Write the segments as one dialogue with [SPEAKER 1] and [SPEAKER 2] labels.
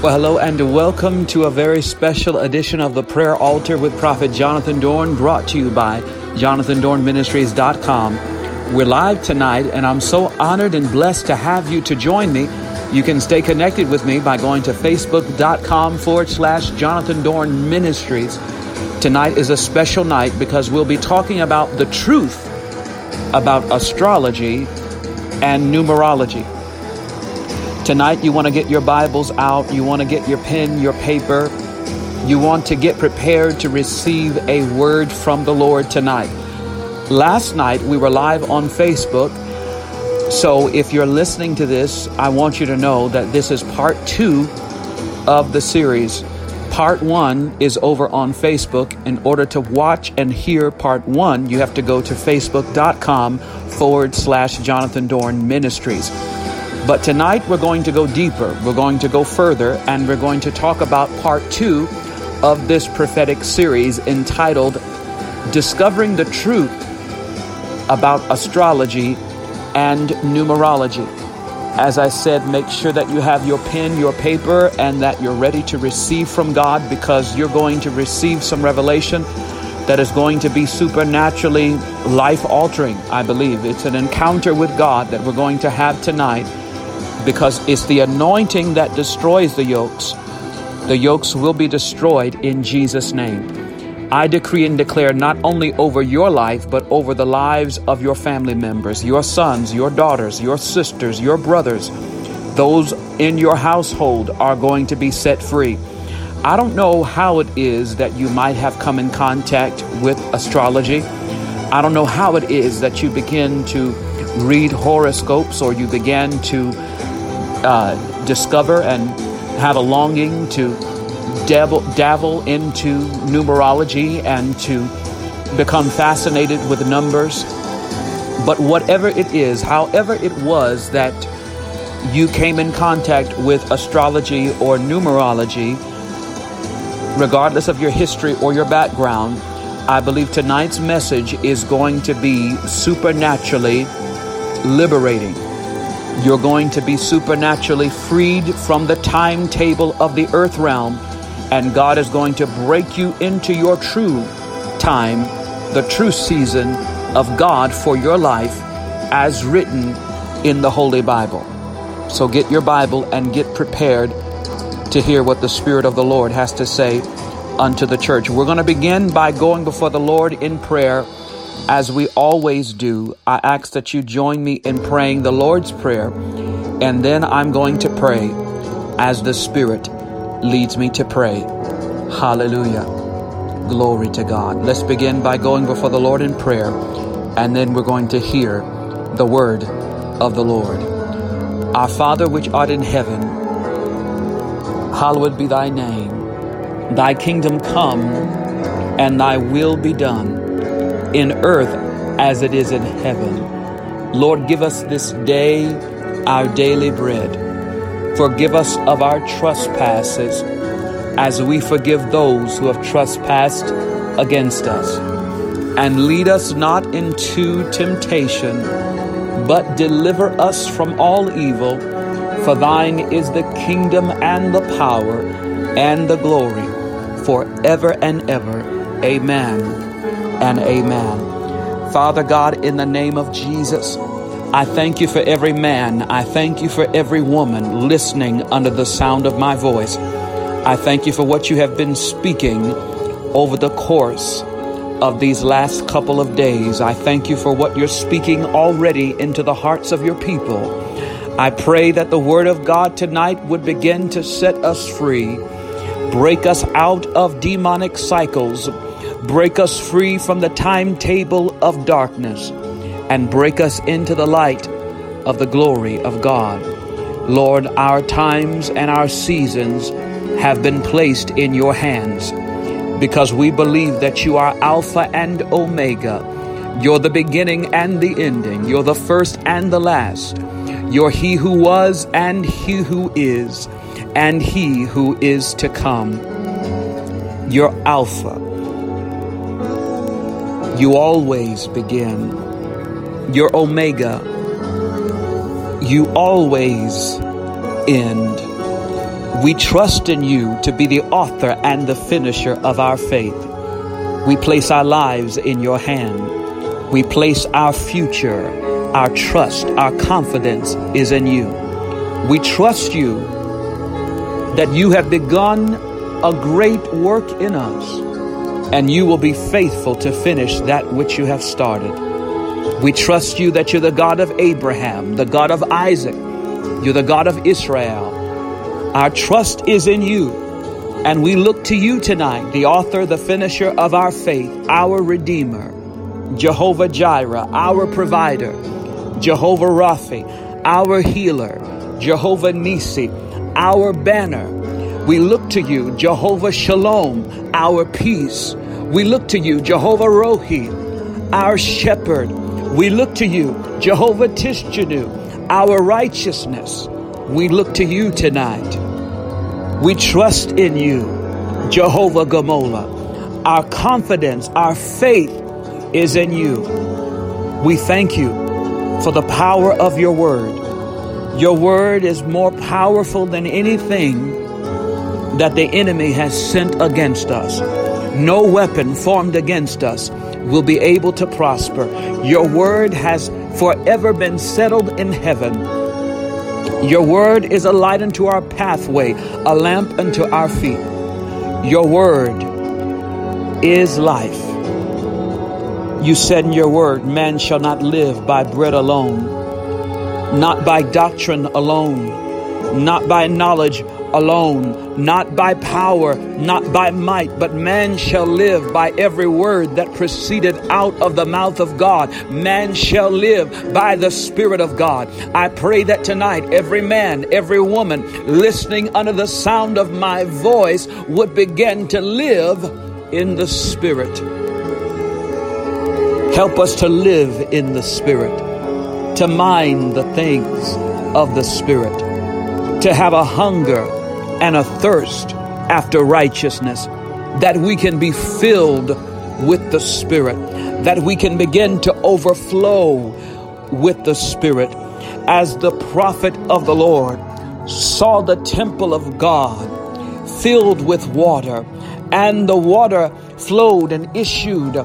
[SPEAKER 1] Well, hello and welcome to a very special edition of the Prayer Altar with Prophet Jonathan Dorn, brought to you by JonathanDornMinistries.com. We're live tonight, and I'm so honored and blessed to have you to join me. You can stay connected with me by going to Facebook.com forward slash Jonathan Dorn Ministries. Tonight is a special night because we'll be talking about the truth about astrology and numerology. Tonight, you want to get your Bibles out, you want to get your pen, your paper, you want to get prepared to receive a word from the Lord tonight. Last night, we were live on Facebook. So if you're listening to this, I want you to know that this is part two of the series. Part one is over on Facebook. In order to watch and hear part one, you have to go to facebook.com forward slash Jonathan Dorn Ministries. But tonight we're going to go deeper, we're going to go further, and we're going to talk about part two of this prophetic series entitled Discovering the Truth about Astrology and Numerology. As I said, make sure that you have your pen, your paper, and that you're ready to receive from God because you're going to receive some revelation that is going to be supernaturally life altering, I believe. It's an encounter with God that we're going to have tonight because it's the anointing that destroys the yokes. The yokes will be destroyed in Jesus' name. I decree and declare not only over your life, but over the lives of your family members, your sons, your daughters, your sisters, your brothers. Those in your household are going to be set free. I don't know how it is that you might have come in contact with astrology. I don't know how it is that you begin to read horoscopes or you began to uh, discover and have a longing to dabble, dabble into numerology and to become fascinated with numbers. But whatever it is, however it was that you came in contact with astrology or numerology, regardless of your history or your background, I believe tonight's message is going to be supernaturally liberating. You're going to be supernaturally freed from the timetable of the earth realm, and God is going to break you into your true time, the true season of God for your life as written in the Holy Bible. So get your Bible and get prepared to hear what the Spirit of the Lord has to say unto the church. We're going to begin by going before the Lord in prayer as we always do, I ask that you join me in praying the Lord's Prayer, and then I'm going to pray as the Spirit leads me to pray. Hallelujah. Glory to God. Let's begin by going before the Lord in prayer, and then we're going to hear the word of the Lord. Our Father which art in heaven, hallowed be thy name. Thy kingdom come, and thy will be done in earth as it is in heaven. Lord, give us this day our daily bread. Forgive us of our trespasses as we forgive those who have trespassed against us. And lead us not into temptation, but deliver us from all evil. For thine is the kingdom and the power and the glory forever and ever. Amen and amen. Father God, in the name of Jesus, I thank you for every man. I thank you for every woman listening under the sound of my voice. I thank you for what you have been speaking over the course of these last couple of days. I thank you for what you're speaking already into the hearts of your people. I pray that the Word of God tonight would begin to set us free, break us out of demonic cycles Break us free from the timetable of darkness and break us into the light of the glory of God. Lord, our times and our seasons have been placed in your hands because we believe that you are Alpha and Omega. You're the beginning and the ending. You're the first and the last. You're he who was and he who is and he who is to come. You're Alpha you always begin. Your Omega. You always end. We trust in you to be the author and the finisher of our faith. We place our lives in your hand. We place our future, our trust, our confidence is in you. We trust you that you have begun a great work in us and you will be faithful to finish that which you have started. We trust you that you're the God of Abraham, the God of Isaac, you're the God of Israel. Our trust is in you, and we look to you tonight, the author, the finisher of our faith, our Redeemer, Jehovah Jireh, our provider, Jehovah Rapha, our healer, Jehovah Nissi, our banner. We look to you, Jehovah Shalom, our peace. We look to you, Jehovah Rohi, our shepherd. We look to you, Jehovah Tsidkenu, our righteousness. We look to you tonight. We trust in you, Jehovah Gamola. Our confidence, our faith is in you. We thank you for the power of your word. Your word is more powerful than anything that the enemy has sent against us. No weapon formed against us will be able to prosper. Your word has forever been settled in heaven. Your word is a light unto our pathway, a lamp unto our feet. Your word is life. You said in your word, man shall not live by bread alone, not by doctrine alone, not by knowledge alone, not by power, not by might, but man shall live by every word that proceeded out of the mouth of God. Man shall live by the Spirit of God. I pray that tonight every man, every woman listening under the sound of my voice would begin to live in the Spirit. Help us to live in the Spirit, to mind the things of the Spirit, to have a hunger and a thirst after righteousness, that we can be filled with the Spirit, that we can begin to overflow with the Spirit. As the prophet of the Lord saw the temple of God filled with water, and the water flowed and issued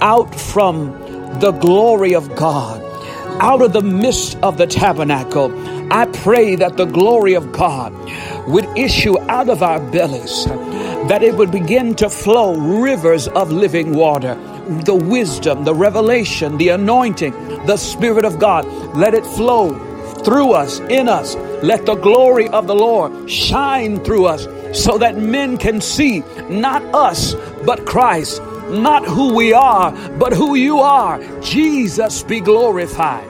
[SPEAKER 1] out from the glory of God, out of the midst of the tabernacle. I pray that the glory of God would issue out of our bellies, that it would begin to flow rivers of living water. The wisdom, the revelation, the anointing, the Spirit of God, let it flow through us, in us. Let the glory of the Lord shine through us so that men can see not us, but Christ, not who we are, but who you are. Jesus be glorified.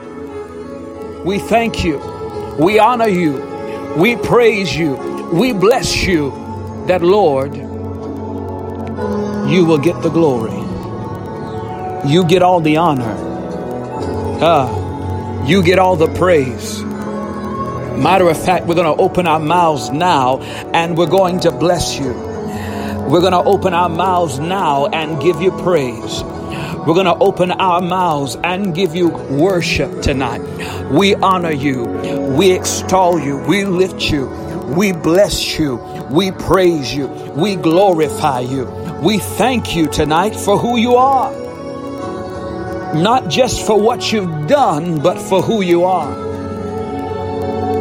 [SPEAKER 1] We thank you. We honor you. We praise you. We bless you that, Lord, you will get the glory. You get all the honor. Uh, you get all the praise. Matter of fact, we're going to open our mouths now and we're going to bless you. We're going to open our mouths now and give you praise. We're going to open our mouths and give you worship tonight. We honor you. We extol you. We lift you. We bless you. We praise you. We glorify you. We thank you tonight for who you are. Not just for what you've done, but for who you are.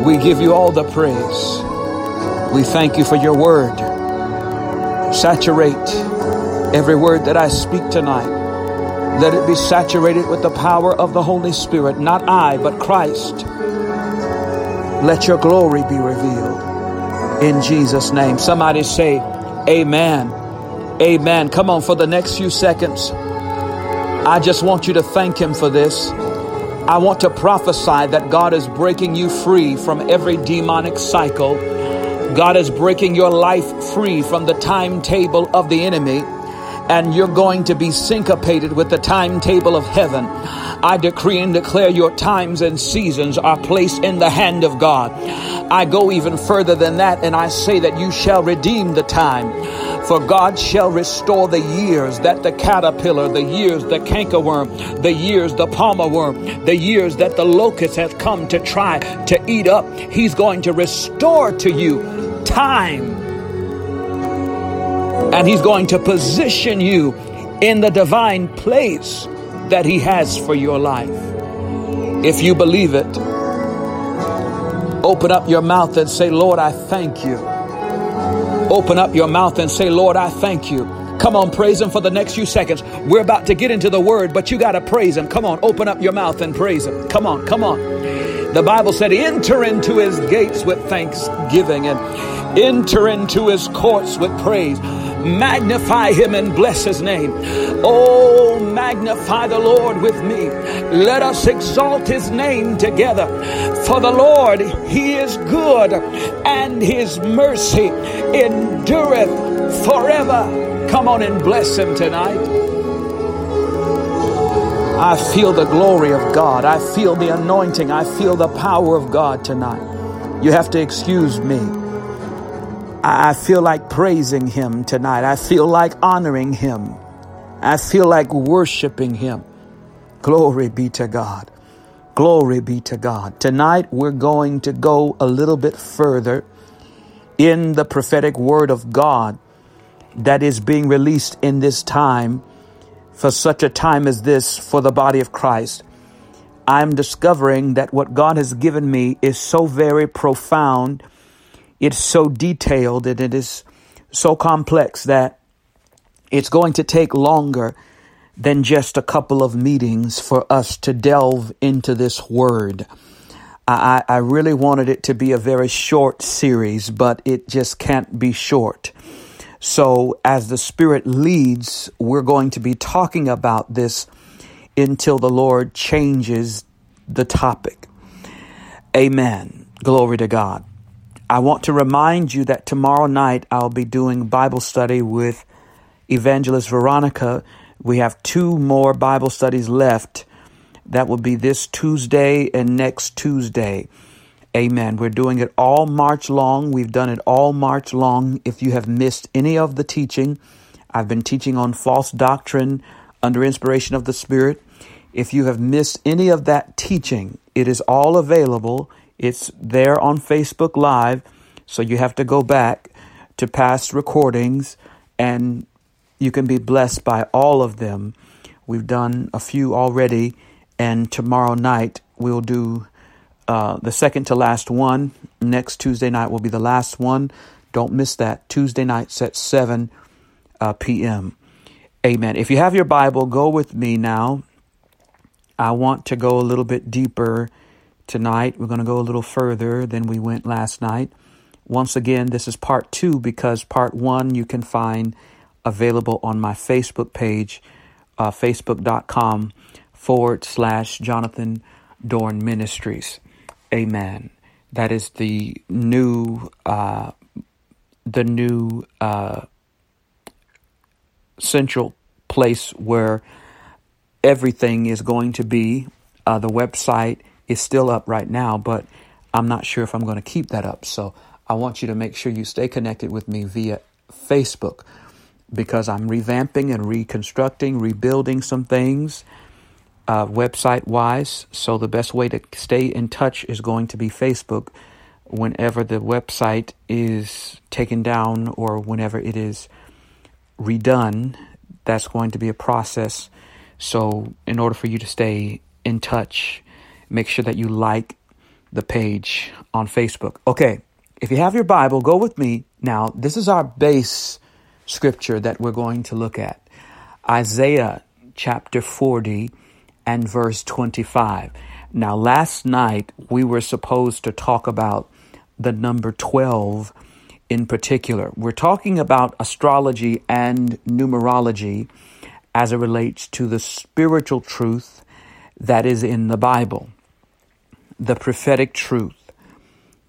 [SPEAKER 1] We give you all the praise. We thank you for your word. Saturate every word that I speak tonight. Let it be saturated with the power of the Holy Spirit, not I, but Christ. Let your glory be revealed in Jesus' name. Somebody say, Amen. Amen. Come on, for the next few seconds, I just want you to thank Him for this. I want to prophesy that God is breaking you free from every demonic cycle. God is breaking your life free from the timetable of the enemy and you're going to be syncopated with the timetable of heaven. I decree and declare your times and seasons are placed in the hand of God. I go even further than that and I say that you shall redeem the time. For God shall restore the years that the caterpillar, the years the cankerworm, the years the palmer worm, the years that the locust has come to try to eat up. He's going to restore to you time. And He's going to position you in the divine place that He has for your life. If you believe it, open up your mouth and say, Lord, I thank you. Open up your mouth and say, Lord, I thank you. Come on, praise Him for the next few seconds. We're about to get into the Word, but you got to praise Him. Come on, open up your mouth and praise Him. Come on, come on. The Bible said, enter into His gates with thanksgiving and enter into His courts with praise. Magnify him and bless his name. Oh, magnify the Lord with me. Let us exalt his name together. For the Lord, he is good and his mercy endureth forever. Come on and bless him tonight. I feel the glory of God. I feel the anointing. I feel the power of God tonight. You have to excuse me. I feel like praising Him tonight. I feel like honoring Him. I feel like worshiping Him. Glory be to God. Glory be to God. Tonight we're going to go a little bit further in the prophetic word of God that is being released in this time for such a time as this for the body of Christ. I'm discovering that what God has given me is so very profound it's so detailed and it is so complex that it's going to take longer than just a couple of meetings for us to delve into this word. I, I really wanted it to be a very short series, but it just can't be short. So, as the Spirit leads, we're going to be talking about this until the Lord changes the topic. Amen. Glory to God. I want to remind you that tomorrow night I'll be doing Bible study with Evangelist Veronica. We have two more Bible studies left. That will be this Tuesday and next Tuesday. Amen. We're doing it all March long. We've done it all March long. If you have missed any of the teaching, I've been teaching on false doctrine under inspiration of the Spirit. If you have missed any of that teaching, it is all available it's there on Facebook Live, so you have to go back to past recordings and you can be blessed by all of them. We've done a few already, and tomorrow night we'll do uh, the second to last one. Next Tuesday night will be the last one. Don't miss that. Tuesday nights at 7 uh, p.m. Amen. If you have your Bible, go with me now. I want to go a little bit deeper Tonight, we're going to go a little further than we went last night. Once again, this is part two because part one you can find available on my Facebook page, uh, facebook.com forward slash Jonathan Dorn Ministries. Amen. That is the new, uh, the new uh, central place where everything is going to be. Uh, the website is still up right now, but I'm not sure if I'm going to keep that up. So I want you to make sure you stay connected with me via Facebook because I'm revamping and reconstructing, rebuilding some things uh, website wise. So the best way to stay in touch is going to be Facebook whenever the website is taken down or whenever it is redone. That's going to be a process. So, in order for you to stay in touch, make sure that you like the page on Facebook. Okay, if you have your Bible, go with me. Now, this is our base scripture that we're going to look at Isaiah chapter 40 and verse 25. Now, last night we were supposed to talk about the number 12 in particular. We're talking about astrology and numerology as it relates to the spiritual truth that is in the Bible the prophetic truth,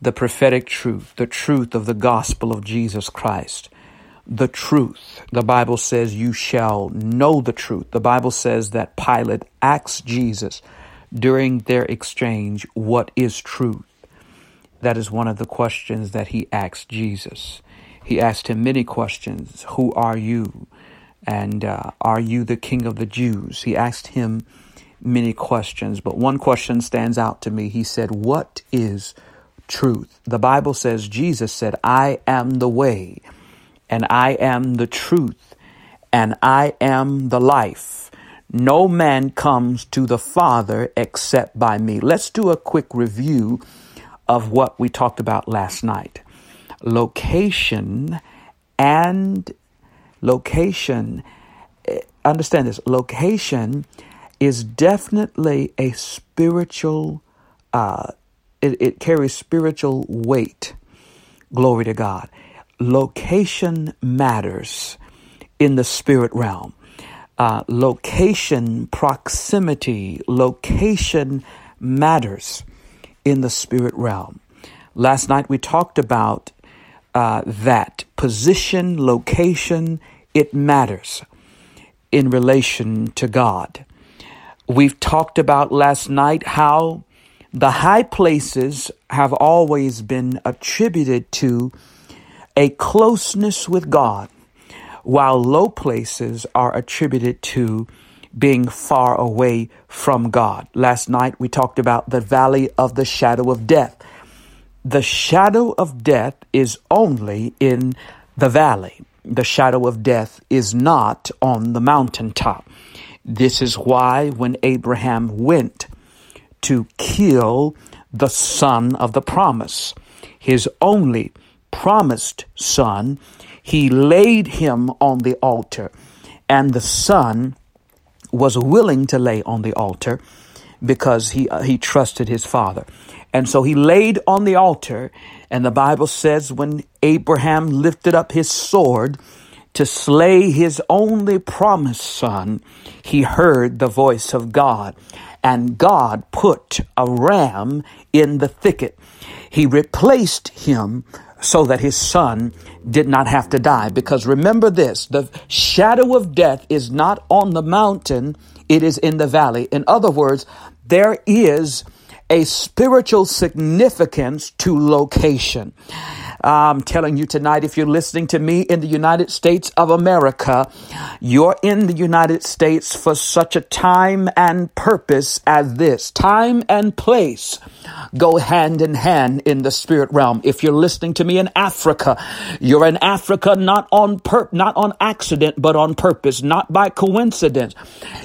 [SPEAKER 1] the prophetic truth, the truth of the gospel of Jesus Christ. The truth. The Bible says, You shall know the truth. The Bible says that Pilate asked Jesus during their exchange, What is truth? That is one of the questions that he asked Jesus. He asked him many questions Who are you? And uh, are you the king of the Jews? He asked him many questions, but one question stands out to me. He said, What is truth. The Bible says, Jesus said, I am the way, and I am the truth, and I am the life. No man comes to the Father except by me. Let's do a quick review of what we talked about last night. Location and location, eh, understand this, location is definitely a spiritual, uh, it, it carries spiritual weight. Glory to God. Location matters in the spirit realm. Uh, location, proximity, location matters in the spirit realm. Last night we talked about uh, that position, location, it matters in relation to God. We've talked about last night how the high places have always been attributed to a closeness with God, while low places are attributed to being far away from God. Last night we talked about the valley of the shadow of death. The shadow of death is only in the valley. The shadow of death is not on the mountaintop. This is why when Abraham went to kill the son of the promise, his only promised son, he laid him on the altar, and the son was willing to lay on the altar because he uh, he trusted his father. And so he laid on the altar and the Bible says when Abraham lifted up his sword to slay his only promised son, he heard the voice of God, and God put a ram in the thicket. He replaced him so that his son did not have to die. Because remember this, the shadow of death is not on the mountain, it is in the valley. In other words, there is a spiritual significance to location. I'm telling you tonight, if you're listening to me in the United States of America, you're in the United States for such a time and purpose as this. Time and place go hand in hand in the spirit realm. If you're listening to me in Africa, you're in Africa not on pur- not on accident, but on purpose, not by coincidence.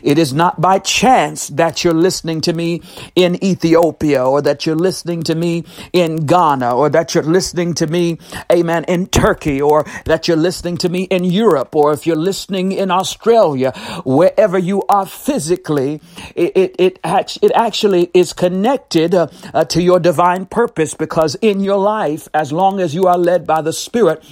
[SPEAKER 1] It is not by chance that you're listening to me in Ethiopia or that you're listening to me in Ghana or that you're listening to me amen, in Turkey or that you're listening to me in Europe or if you're listening in Australia, wherever you are physically, it, it, it, it actually is connected uh, uh, to your divine purpose because in your life, as long as you are led by the Spirit,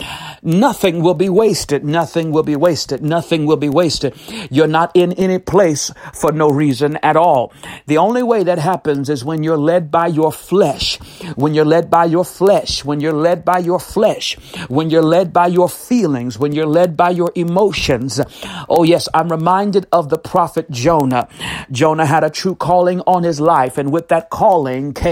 [SPEAKER 1] nothing will be wasted. Nothing will be wasted. Nothing will be wasted. You're not in any place for no reason at all. The only way that happens is when you're led by your flesh. When you're led by your flesh. When you're led by your flesh, when you're led by your feelings, when you're led by your emotions. Oh, yes, I'm reminded of the prophet Jonah. Jonah had a true calling on his life, and with that calling came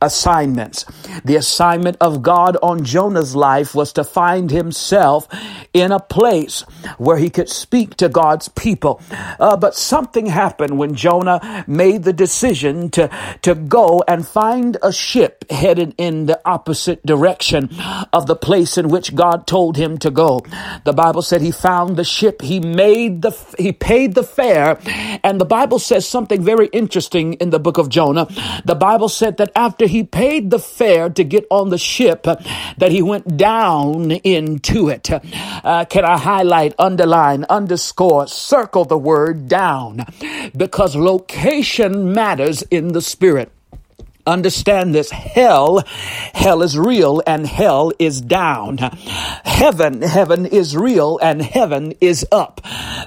[SPEAKER 1] assignments. The assignment of God on Jonah's life was to find himself in a place where he could speak to God's people. Uh, but something happened when Jonah made the decision to, to go and find a ship headed in the opposite direction of the place in which God told him to go. The Bible said he found the ship, he made the, he paid the fare. And the Bible says something very interesting in the book of Jonah. The Bible said that after he paid the fare to get on the ship, that he went down into it. Uh, can I highlight, underline, underscore, circle the word down? Because location matters in the spirit. Understand this. Hell, hell is real and hell is down. Heaven, heaven is real and heaven is up.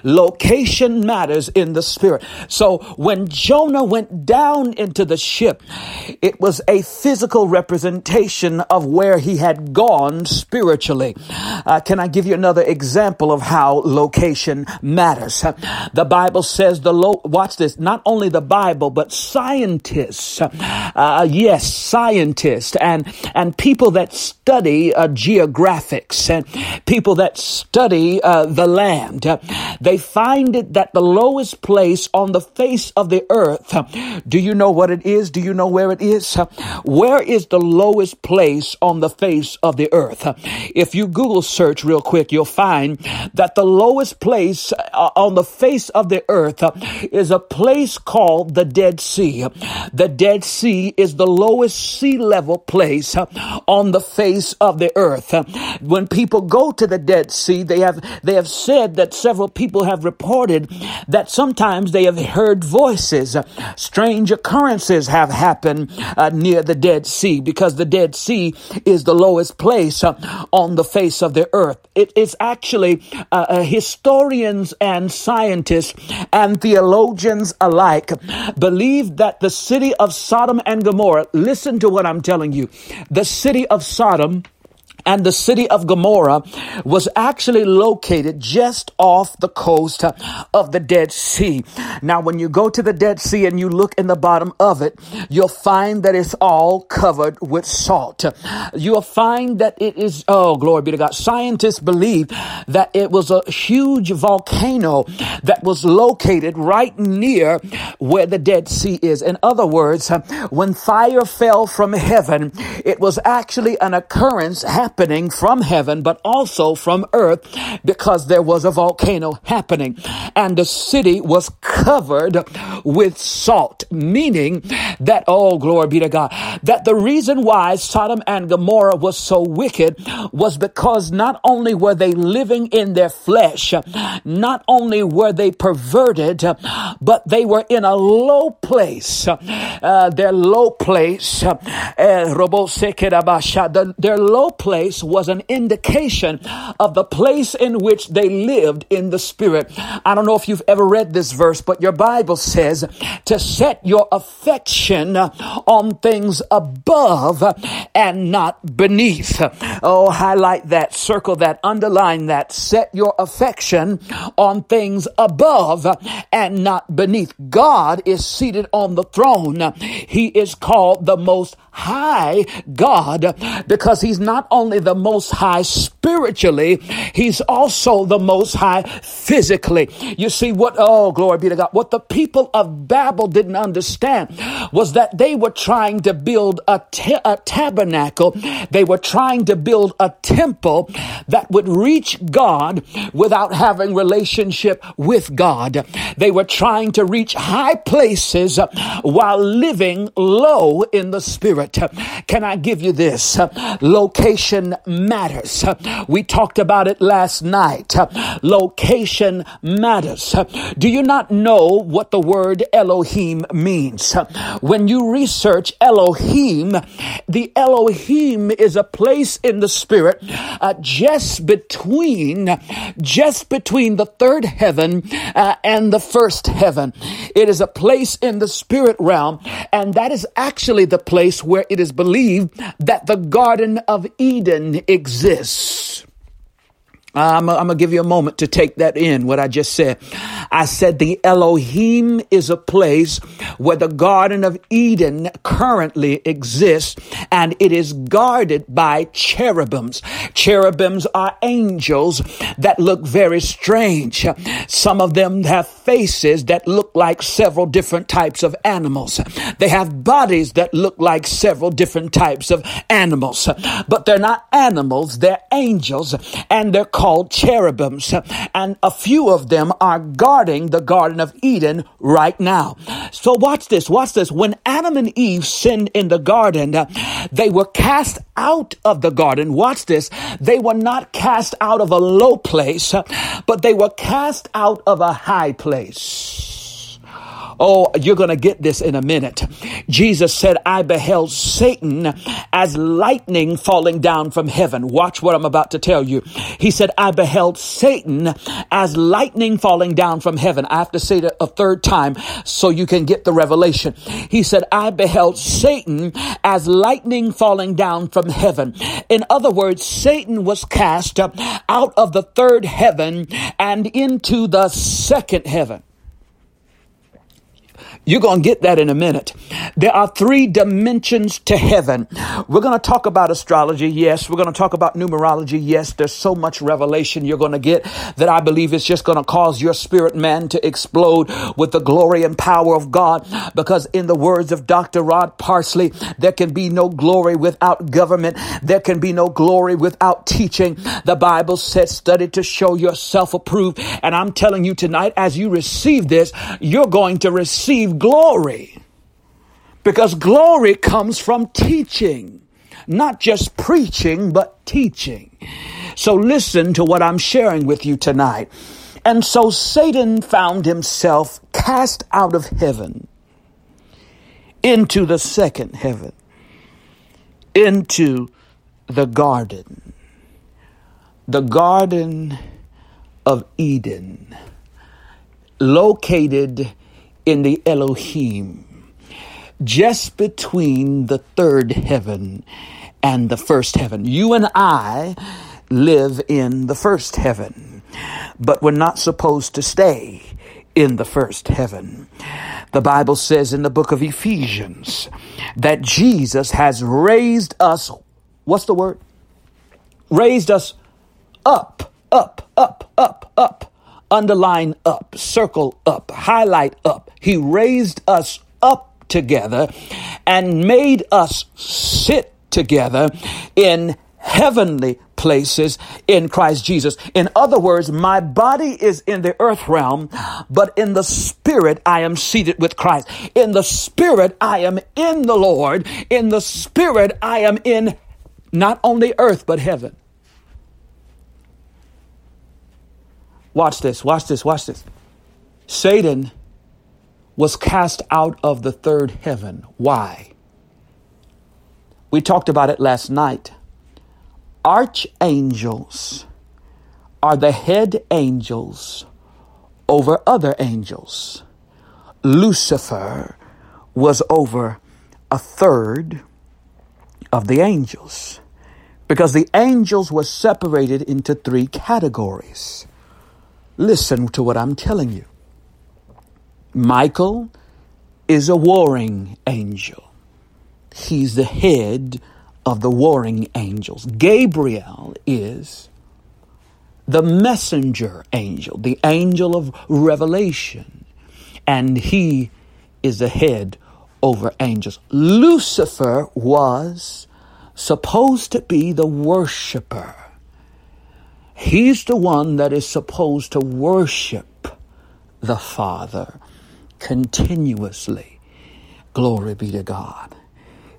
[SPEAKER 1] Location matters in the spirit. So when Jonah went down into the ship, it was a physical representation of where he had gone spiritually. Uh, can I give you another example of how location matters? The Bible says the low, watch this, not only the Bible, but scientists, uh, uh, yes, scientists and, and people that study uh, geographics and people that study uh, the land, they find it that the lowest place on the face of the earth, do you know what it is? Do you know where it is? Where is the lowest place on the face of the earth? If you Google search real quick, you'll find that the lowest place uh, on the face of the earth is a place called the Dead Sea. The Dead Sea is the lowest sea level place on the face of the earth. When people go to the Dead Sea, they have they have said that several people have reported that sometimes they have heard voices. Strange occurrences have happened uh, near the Dead Sea because the Dead Sea is the lowest place on the face of the earth. It is actually uh, uh historians and scientists and theologians alike believe that the city of Sodom and Gomorrah, listen to what I'm telling you, the city of Sodom and the city of Gomorrah was actually located just off the coast of the Dead Sea. Now, when you go to the Dead Sea and you look in the bottom of it, you'll find that it's all covered with salt. You'll find that it is, oh, glory be to God. Scientists believe that it was a huge volcano that was located right near where the Dead Sea is. In other words, when fire fell from heaven, it was actually an occurrence happening happening from heaven, but also from earth because there was a volcano happening and the city was covered with salt, meaning that, oh, glory be to God, that the reason why Sodom and Gomorrah was so wicked was because not only were they living in their flesh, not only were they perverted, but they were in a low place. Uh, their low place, uh, their low place place was an indication of the place in which they lived in the spirit. I don't know if you've ever read this verse, but your Bible says to set your affection on things above and not beneath. Oh, highlight that, circle that, underline that. Set your affection on things above and not beneath. God is seated on the throne. He is called the most high God because he's not only the most high spiritually, he's also the most high physically. You see what, oh, glory be to God. What the people of Babel didn't understand was that they were trying to build a, a tabernacle. They were trying to build a temple that would reach God without having relationship with God. They were trying to reach high places while living low in the spirit. Can I give you this? Location matters. We talked about it last night. Location matters. Do you not know what the word Elohim means? When you research Elohim, the Elohim is a place in the spirit uh, just between just between the third heaven uh, and the first heaven. It is a place in the spirit realm, and that is actually the place where it is believed that the Garden of Eden exists. I'm, going to give you a moment to take that in, what I just said. I said the Elohim is a place where the Garden of Eden currently exists and it is guarded by cherubims. Cherubims are angels that look very strange. Some of them have faces that look like several different types of animals. They have bodies that look like several different types of animals, but they're not animals. They're angels and they're called cherubims, and a few of them are guarding the Garden of Eden right now. So watch this, watch this. When Adam and Eve sinned in the garden, they were cast out of the garden. Watch this. They were not cast out of a low place, but they were cast out of a high place. Oh, you're going to get this in a minute. Jesus said, I beheld Satan as lightning falling down from heaven. Watch what I'm about to tell you. He said, I beheld Satan as lightning falling down from heaven. I have to say it a third time so you can get the revelation. He said, I beheld Satan as lightning falling down from heaven. In other words, Satan was cast out of the third heaven and into the second heaven. You're going to get that in a minute. There are three dimensions to heaven. We're going to talk about astrology. Yes. We're going to talk about numerology. Yes. There's so much revelation you're going to get that I believe is just going to cause your spirit man to explode with the glory and power of God. Because in the words of Dr. Rod Parsley, there can be no glory without government. There can be no glory without teaching. The Bible says, study to show yourself approved. And I'm telling you tonight, as you receive this, you're going to receive glory. Because glory comes from teaching, not just preaching, but teaching. So listen to what I'm sharing with you tonight. And so Satan found himself cast out of heaven into the second heaven, into the garden, the garden of Eden, located in the Elohim, just between the third heaven and the first heaven. You and I live in the first heaven, but we're not supposed to stay in the first heaven. The Bible says in the book of Ephesians that Jesus has raised us, what's the word? Raised us up, up, up, up, up underline up, circle up, highlight up. He raised us up together and made us sit together in heavenly places in Christ Jesus. In other words, my body is in the earth realm, but in the spirit I am seated with Christ. In the spirit I am in the Lord. In the spirit I am in not only earth, but heaven. Watch this, watch this, watch this. Satan was cast out of the third heaven. Why? We talked about it last night. Archangels are the head angels over other angels. Lucifer was over a third of the angels because the angels were separated into three categories. Listen to what I'm telling you. Michael is a warring angel. He's the head of the warring angels. Gabriel is the messenger angel, the angel of revelation, and he is the head over angels. Lucifer was supposed to be the worshiper He's the one that is supposed to worship the Father continuously. Glory be to God.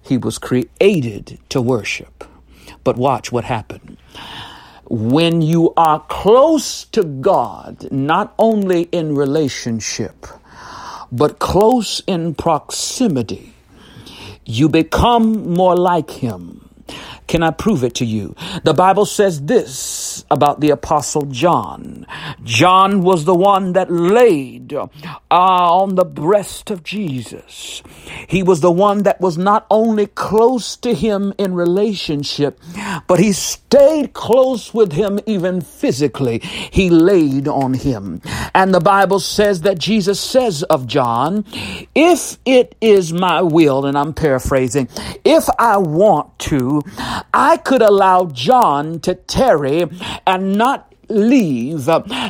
[SPEAKER 1] He was created to worship. But watch what happened. When you are close to God, not only in relationship, but close in proximity, you become more like Him can I prove it to you? The Bible says this about the apostle John. John was the one that laid uh, on the breast of Jesus. He was the one that was not only close to him in relationship, but he stayed close with him even physically. He laid on him. And the Bible says that Jesus says of John, if it is my will, and I'm paraphrasing, if I want to, I could allow John to tarry and not leave,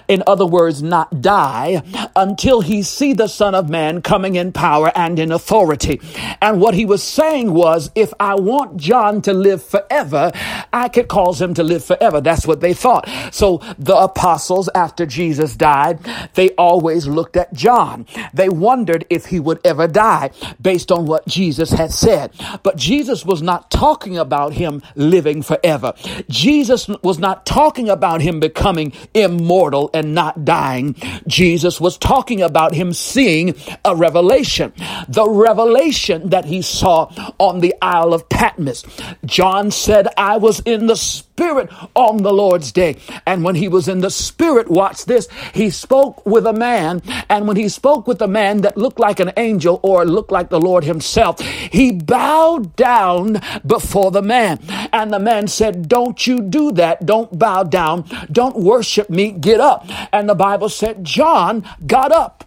[SPEAKER 1] in other words, not die, until he see the Son of Man coming in power and in authority. And what he was saying was, if I want John to live forever, I could cause him to live forever. That's what they thought. So the apostles, after Jesus died, they always looked at John. They wondered if he would ever die based on what Jesus had said. But Jesus was not talking about him living forever. Jesus was not talking about him becoming becoming immortal and not dying. Jesus was talking about him seeing a revelation, the revelation that he saw on the Isle of Patmos. John said, I was in the Spirit on the Lord's day. And when he was in the Spirit, watch this, he spoke with a man. And when he spoke with a man that looked like an angel or looked like the Lord himself, he bowed down before the man. And the man said, Don't you do that. Don't bow down. Don't worship me, get up. And the Bible said John got up.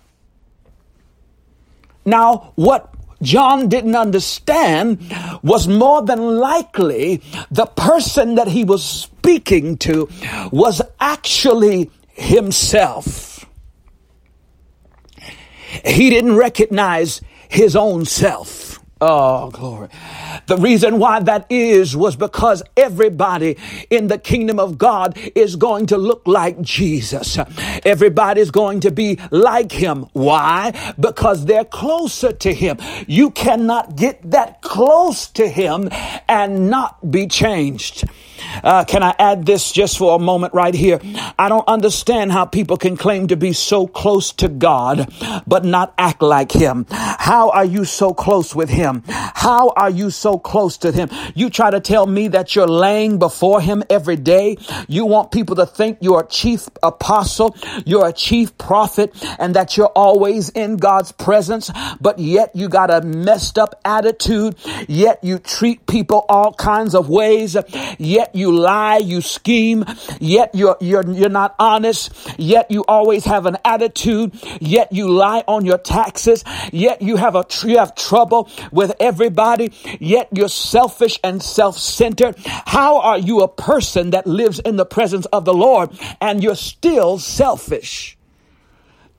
[SPEAKER 1] Now, what John didn't understand was more than likely the person that he was speaking to was actually himself. He didn't recognize his own self. Oh, glory. The reason why that is was because everybody in the kingdom of God is going to look like Jesus. Everybody's going to be like him. Why? Because they're closer to him. You cannot get that close to him and not be changed. Uh, can I add this just for a moment right here? I don't understand how people can claim to be so close to God, but not act like Him. How are you so close with Him? How are you so close to Him? You try to tell me that you're laying before Him every day. You want people to think you're a chief apostle, you're a chief prophet, and that you're always in God's presence, but yet you got a messed up attitude, yet you treat people all kinds of ways, yet you lie, you scheme, yet you're, you're, you're not honest, yet you always have an attitude, yet you lie on your taxes, yet you have a, you have trouble with everybody, yet you're selfish and self-centered. How are you a person that lives in the presence of the Lord and you're still selfish?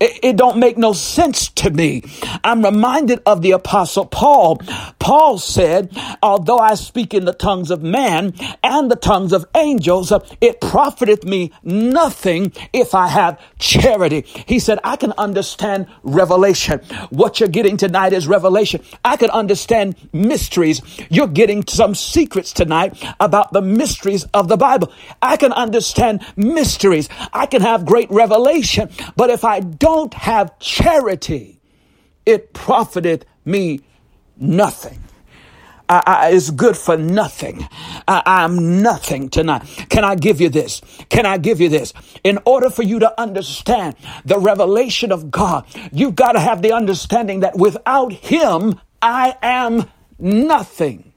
[SPEAKER 1] It, it, don't make no sense to me. I'm reminded of the apostle Paul. Paul said, although I speak in the tongues of man and the tongues of angels, it profiteth me nothing if I have charity. He said, I can understand revelation. What you're getting tonight is revelation. I can understand mysteries. You're getting some secrets tonight about the mysteries of the Bible. I can understand mysteries. I can have great revelation. But if I don't don't have charity, it profiteth me nothing. I, I, it's good for nothing. I, am nothing tonight. Can I give you this? Can I give you this? In order for you to understand the revelation of God, you've got to have the understanding that without Him, I am nothing.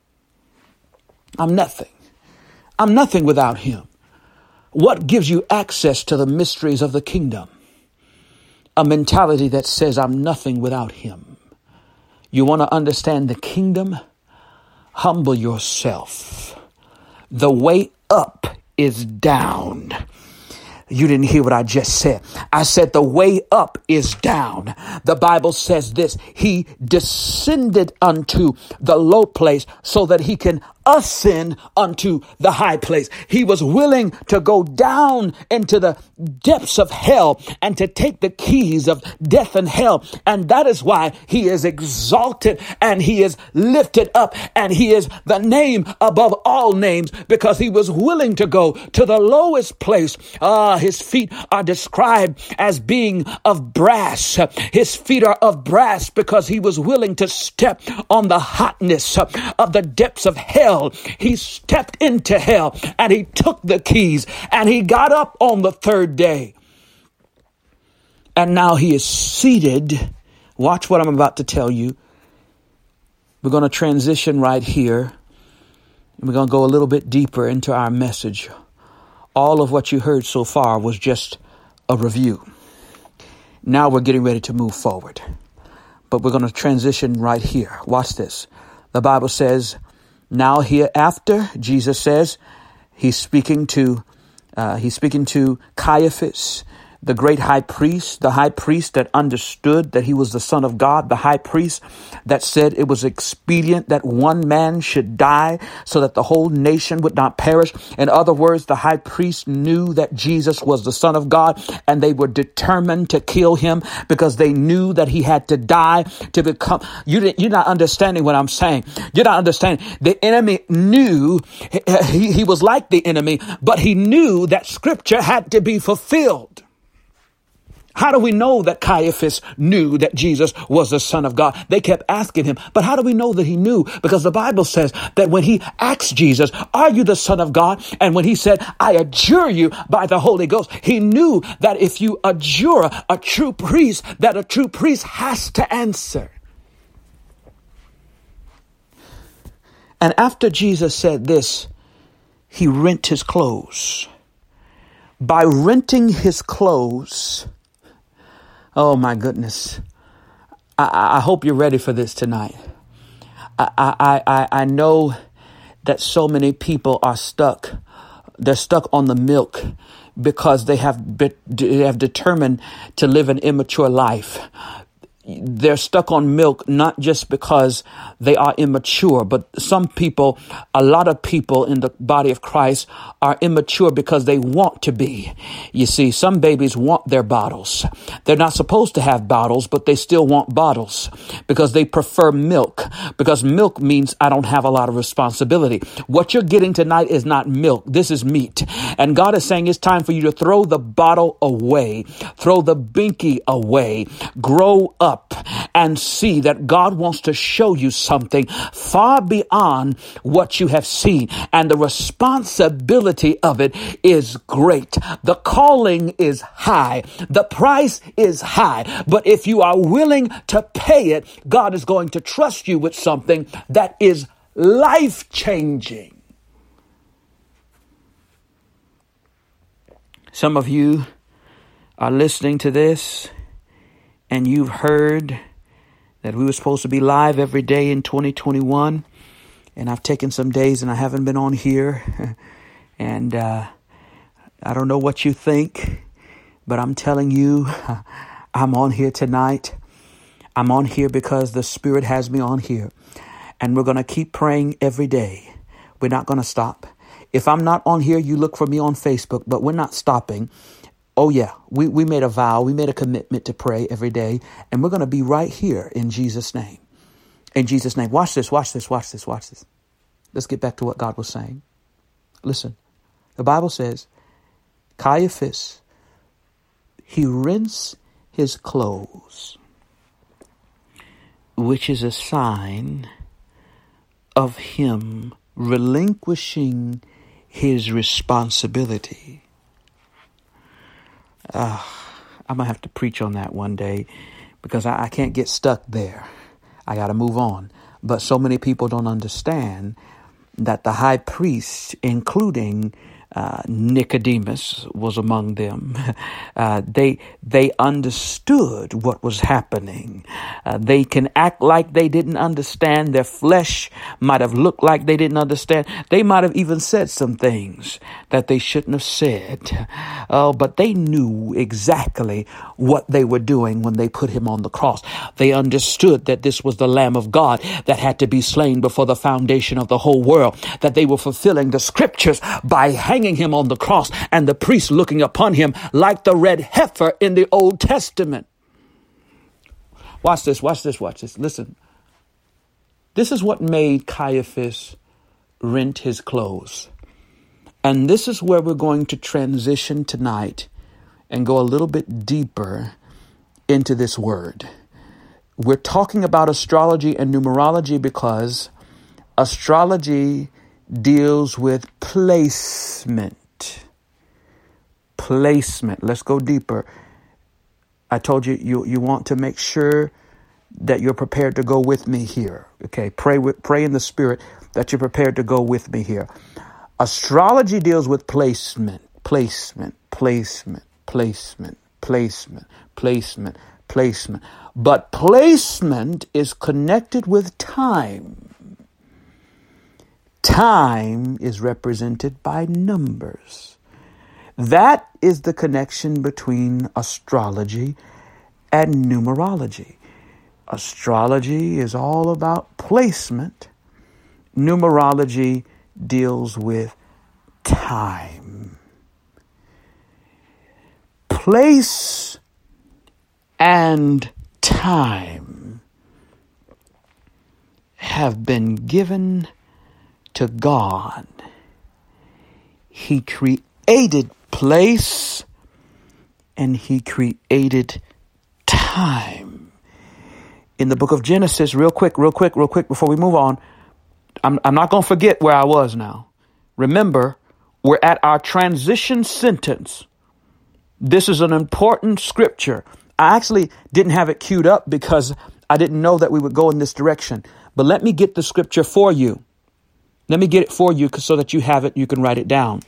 [SPEAKER 1] I'm nothing. I'm nothing without Him. What gives you access to the mysteries of the kingdom? A mentality that says, I'm nothing without him. You want to understand the kingdom? Humble yourself. The way up is down. You didn't hear what I just said. I said the way up is down. The Bible says this. He descended unto the low place so that he can ascend unto the high place. He was willing to go down into the depths of hell and to take the keys of death and hell. And that is why he is exalted and he is lifted up and he is the name above all names because he was willing to go to the lowest place. Ah, his feet are described as being of brass. His feet are of brass because he was willing to step on the hotness of the depths of hell hell. He stepped into hell and he took the keys and he got up on the third day. And now he is seated. Watch what I'm about to tell you. We're going to transition right here. And We're going to go a little bit deeper into our message. All of what you heard so far was just a review. Now we're getting ready to move forward. But we're going to transition right here. Watch this. The Bible says, now hereafter, Jesus says, he's speaking to, uh, he's speaking to Caiaphas the great high priest, the high priest that understood that he was the son of God, the high priest that said it was expedient that one man should die so that the whole nation would not perish. In other words, the high priest knew that Jesus was the son of God and they were determined to kill him because they knew that he had to die to become, you, you're not understanding what I'm saying. You're not understanding. The enemy knew he, he was like the enemy, but he knew that scripture had to be fulfilled. How do we know that Caiaphas knew that Jesus was the Son of God? They kept asking him, but how do we know that he knew? Because the Bible says that when he asked Jesus, Are you the Son of God? And when he said, I adjure you by the Holy Ghost, he knew that if you adjure a true priest, that a true priest has to answer. And after Jesus said this, he rent his clothes. By renting his clothes, Oh my goodness. I, I hope you're ready for this tonight. I, I, I, I know that so many people are stuck. They're stuck on the milk because they have, be, they have determined to live an immature life they're stuck on milk not just because they are immature, but some people, a lot of people in the body of Christ are immature because they want to be. You see, some babies want their bottles. They're not supposed to have bottles, but they still want bottles because they prefer milk because milk means I don't have a lot of responsibility. What you're getting tonight is not milk. This is meat. And God is saying it's time for you to throw the bottle away, throw the binky away, grow up up and see that God wants to show you something far beyond what you have seen. And the responsibility of it is great. The calling is high. The price is high. But if you are willing to pay it, God is going to trust you with something that is life changing. Some of you are listening to this and you've heard that we were supposed to be live every day in 2021, and I've taken some days and I haven't been on here, and uh, I don't know what you think, but I'm telling you, I'm on here tonight. I'm on here because the Spirit has me on here, and we're going to keep praying every day. We're not going to stop. If I'm not on here, you look for me on Facebook, but we're not stopping. Oh, yeah, we, we made a vow, we made a commitment to pray every day, and we're going to be right here in Jesus' name. In Jesus' name. Watch this, watch this, watch this, watch this. Let's get back to what God was saying. Listen, the Bible says, Caiaphas, he rents his clothes, which is a sign of him relinquishing his responsibility. Uh, I'm going to have to preach on that one day because I, I can't get stuck there. I got to move on. But so many people don't understand that the high priest, including uh, Nicodemus was among them. Uh, they they understood what was happening. Uh, they can act like they didn't understand. Their flesh might have looked like they didn't understand. They might have even said some things that they shouldn't have said. Uh, but they knew exactly what they were doing when they put him on the cross. They understood that this was the Lamb of God that had to be slain before the foundation of the whole world. That they were fulfilling the scriptures by hanging hanging him on the cross and the priest looking upon him like the red heifer in the Old Testament. Watch this, watch this, watch this. Listen. This is what made Caiaphas rent his clothes. And this is where we're going to transition tonight and go a little bit deeper into this word. We're talking about astrology and numerology because astrology deals with placement. Placement. Let's go deeper. I told you, you, you want to make sure that you're prepared to go with me here. Okay, pray with, pray in the spirit that you're prepared to go with me here. Astrology deals with placement, placement, placement, placement, placement, placement, placement. But placement is connected with time. Time is represented by numbers. That is the connection between astrology and numerology. Astrology is all about placement. Numerology deals with time. Place and time have been given to God. He created place and he created time. In the book of Genesis, real quick, real quick, real quick, before we move on, I'm, I'm not going to forget where I was now. Remember, we're at our transition sentence. This is an important scripture. I actually didn't have it queued up because I didn't know that we would go in this direction. But let me get the scripture for you. Let me get it for you so that you have it, you can write it down.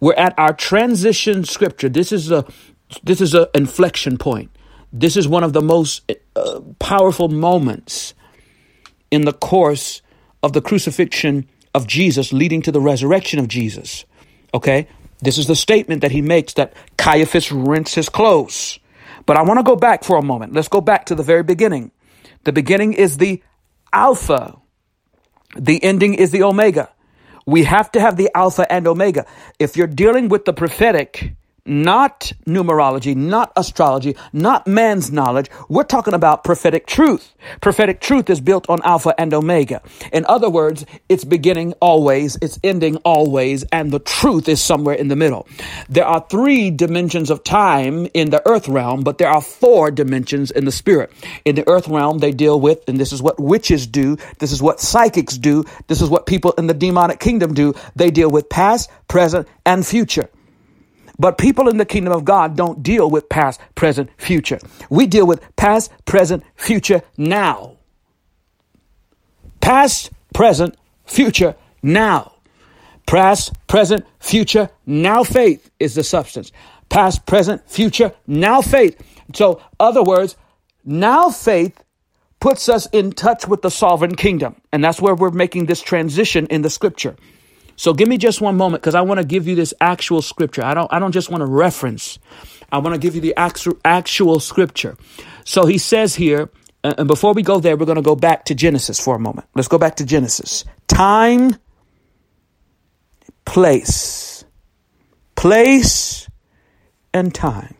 [SPEAKER 1] We're at our transition scripture. This is a this is an inflection point. This is one of the most uh, powerful moments in the course of the crucifixion of Jesus leading to the resurrection of Jesus. Okay? This is the statement that he makes that Caiaphas rents his clothes. But I want to go back for a moment. Let's go back to the very beginning. The beginning is the Alpha. The ending is the Omega. We have to have the Alpha and Omega. If you're dealing with the prophetic, not numerology, not astrology, not man's knowledge. We're talking about prophetic truth. Prophetic truth is built on Alpha and Omega. In other words, it's beginning always, it's ending always, and the truth is somewhere in the middle. There are three dimensions of time in the earth realm, but there are four dimensions in the spirit. In the earth realm, they deal with, and this is what witches do, this is what psychics do, this is what people in the demonic kingdom do. They deal with past, present, and future. But people in the kingdom of God don't deal with past, present, future. We deal with past, present, future, now. Past, present, future, now. Past, present, future, now faith is the substance. Past, present, future, now faith. So, other words, now faith puts us in touch with the sovereign kingdom. And that's where we're making this transition in the scripture. So give me just one moment because I want to give you this actual scripture. I don't I don't just want to reference. I want to give you the actual actual scripture. So he says here, uh, and before we go there, we're going to go back to Genesis for a moment. Let's go back to Genesis. Time, place, place, and time.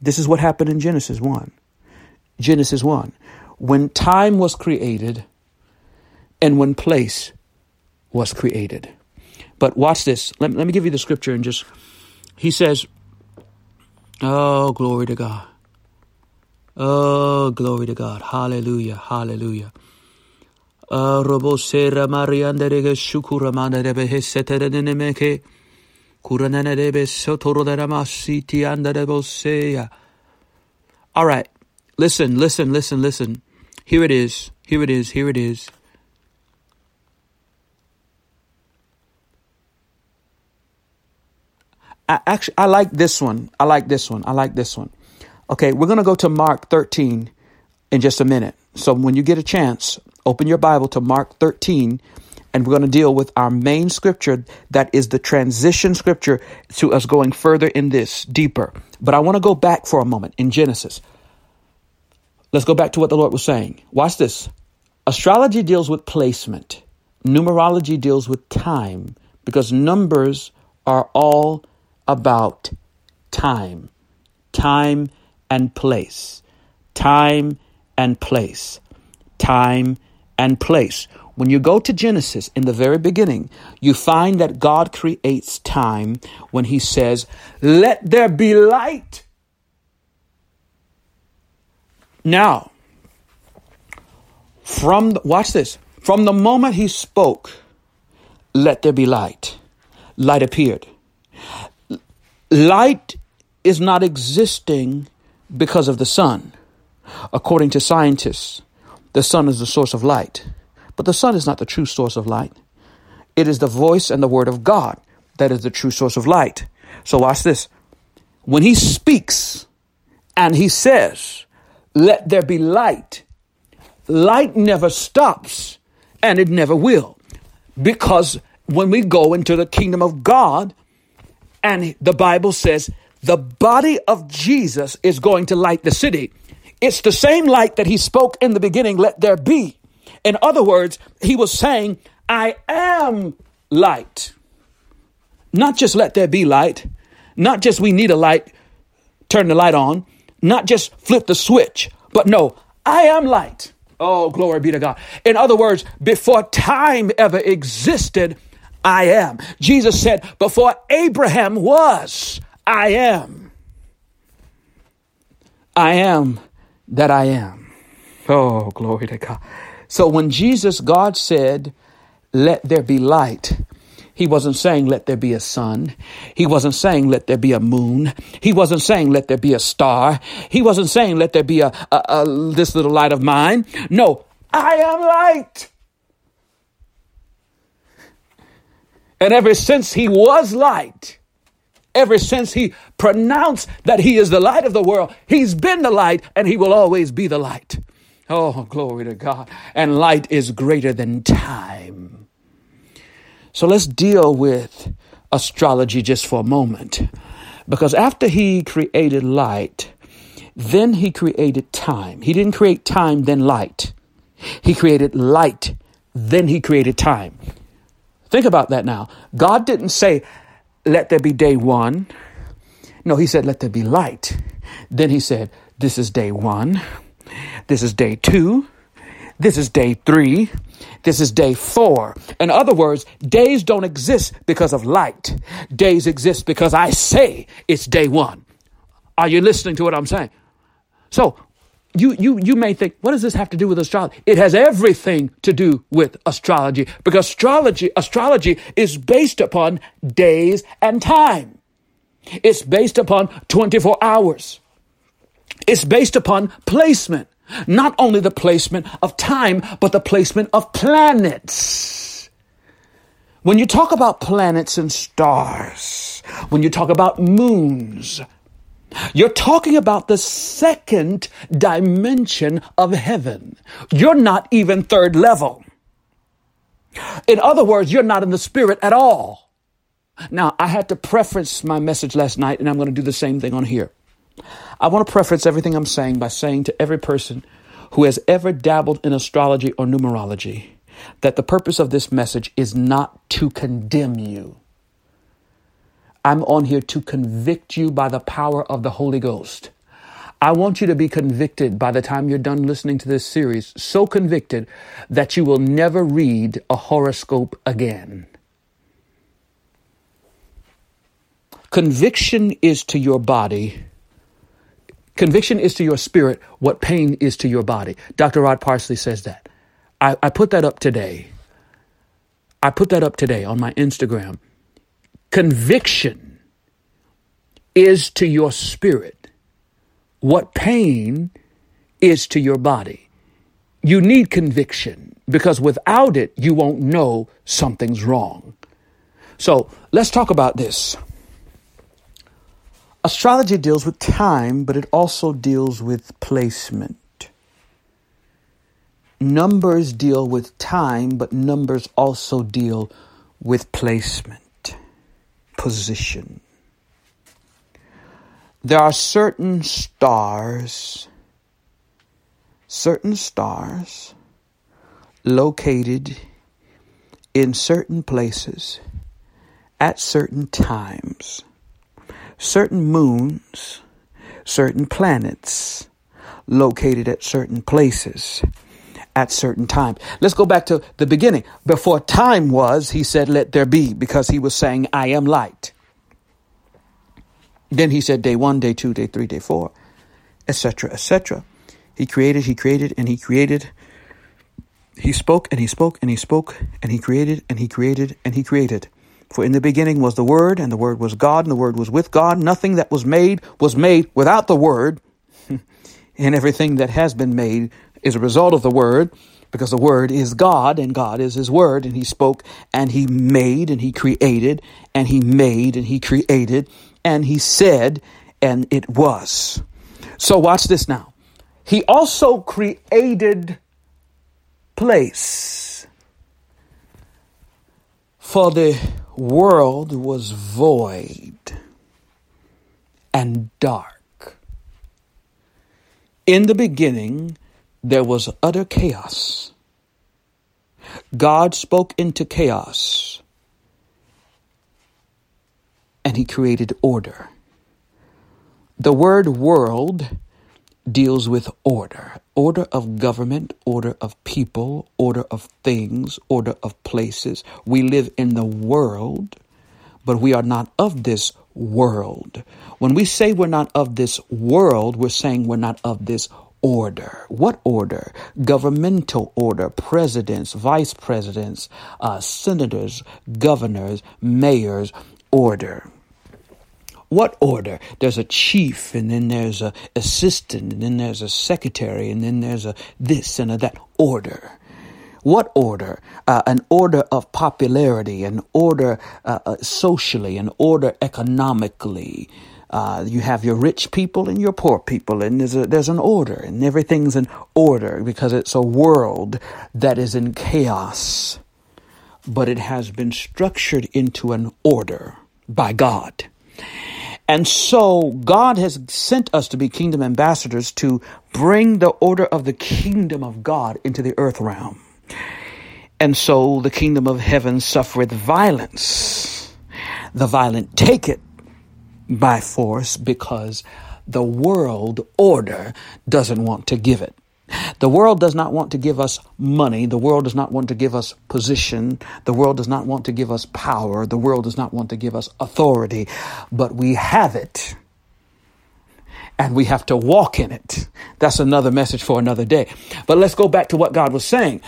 [SPEAKER 1] This is what happened in Genesis 1. Genesis 1. When time was created and when place was created. But watch this. Let, let me give you the scripture and just, he says, Oh, glory to God. Oh, glory to God. Hallelujah. Hallelujah. All right. Listen, listen, listen, listen. Here it is. Here it is. Here it is. I actually I like this one. I like this one. I like this one. Okay, we're going to go to Mark 13 in just a minute. So when you get a chance, open your Bible to Mark 13 and we're going to deal with our main scripture that is the transition scripture to us going further in this deeper. But I want to go back for a moment in Genesis. Let's go back to what the Lord was saying. Watch this. Astrology deals with placement. Numerology deals with time because numbers are all about time, time and place, time and place, time and place. When you go to Genesis in the very beginning, you find that God creates time when He says, Let there be light. Now, from the, watch this. From the moment he spoke, let there be light, light appeared. Light is not existing because of the sun. According to scientists, the sun is the source of light. But the sun is not the true source of light. It is the voice and the word of God that is the true source of light. So watch this. When he speaks and he says, let there be light, light never stops and it never will. Because when we go into the kingdom of God, and the Bible says the body of Jesus is going to light the city. It's the same light that he spoke in the beginning, let there be. In other words, he was saying, I am light. Not just let there be light, not just we need a light, turn the light on, not just flip the switch, but no, I am light. Oh, glory be to God. In other words, before time ever existed, I am. Jesus said, Before Abraham was, I am. I am that I am. Oh, glory to God. So when Jesus, God said, Let there be light, he wasn't saying, let there be a sun. He wasn't saying, let there be a moon. He wasn't saying, let there be a star. He wasn't saying, let there be a, a, a this little light of mine. No, I am light. And ever since he was light, Ever since he pronounced that he is the light of the world, he's been the light and he will always be the light. Oh, glory to God. And light is greater than time. So let's deal with astrology just for a moment. Because after he created light, then he created time. He didn't create time, then light. He created light, then he created time. Think about that now. God didn't say, let there be day one. No, he said, let there be light. Then he said, this is day one. This is day two. This is day three. This is day four. In other words, days don't exist because of light. Days exist because I say it's day one. Are you listening to what I'm saying? So you, you, you may think, what does this have to do with astrology? It has everything to do with astrology because astrology, astrology is based upon days and time. It's based upon 24 hours. It's based upon placement. Not only the placement of time, but the placement of planets. When you talk about planets and stars, when you talk about moons, you're talking about the second dimension of heaven. You're not even third level. In other words, you're not in the spirit at all. Now, I had to preference my message last night, and I'm going to do the same thing on here. I want to preference everything I'm saying by saying to every person who has ever dabbled in astrology or numerology that the purpose of this message is not to condemn you. I'm on here to convict you by the power of the Holy Ghost. I want you to be convicted by the time you're done listening to this series, so convicted that you will never read a horoscope again. Conviction is to your body. Conviction is to your spirit what pain is to your body. Dr. Rod Parsley says that. I, I put that up today. I put that up today on my Instagram. Conviction is to your spirit what pain is to your body. You need conviction because without it, you won't know something's wrong. So let's talk about this. Astrology deals with time, but it also deals with placement. Numbers deal with time, but numbers also deal with placement position. There are certain stars, certain stars located in certain places at certain times, certain moons, certain planets located at certain places at certain times. Let's go back to the beginning. Before time was, he said, let there be, because he was saying, I am light. Then he said, day one, day two, day three, day four, etc., etc. He created, he created, and he created. He spoke and he spoke and he spoke and he created and he created and he created. For in the beginning was the Word, and the Word was God, and the Word was with God. Nothing that was made was made without the Word, and everything that has been made is a result of the word because the word is God and God is his word and he spoke and he made and he created and he made and he created and he said and it was. So watch this now. He also created place for the world was void and dark. In the beginning, there was utter chaos. God spoke into chaos and he created order. The word world deals with order order of government, order of people, order of things, order of places. We live in the world, but we are not of this world. When we say we're not of this world, we're saying we're not of this order. What order? Governmental order. Presidents, vice presidents, uh, senators, governors, mayors, order. What order? There's a chief, and then there's a assistant, and then there's a secretary, and then there's a this and a that. Order. What order? Uh, an order of popularity, an order uh, uh, socially, an order economically. Uh, you have your rich people and your poor people, and there's a, there's an order, and everything's in order because it's a world that is in chaos, but it has been structured into an order by God. And so God has sent us to be kingdom ambassadors to bring the order of the kingdom of God into the earth realm. And so the kingdom of heaven suffereth violence. The violent take it by force because the world order doesn't want to give it. The world does not want to give us money. The world does not want to give us position. The world does not want to give us power. The world does not want to give us authority, but we have it and we have to walk in it. That's another message for another day. But let's go back to what God was saying.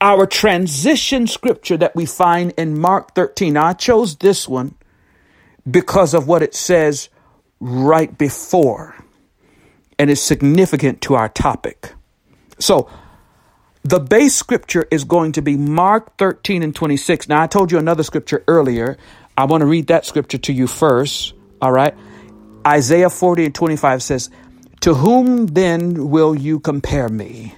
[SPEAKER 1] Our transition scripture that we find in Mark 13. Now, I chose this one because of what it says right before and is significant to our topic. So, the base scripture is going to be Mark 13 and 26. Now, I told you another scripture earlier. I want to read that scripture to you first. All right. Isaiah 40 and 25 says, To whom then will you compare me?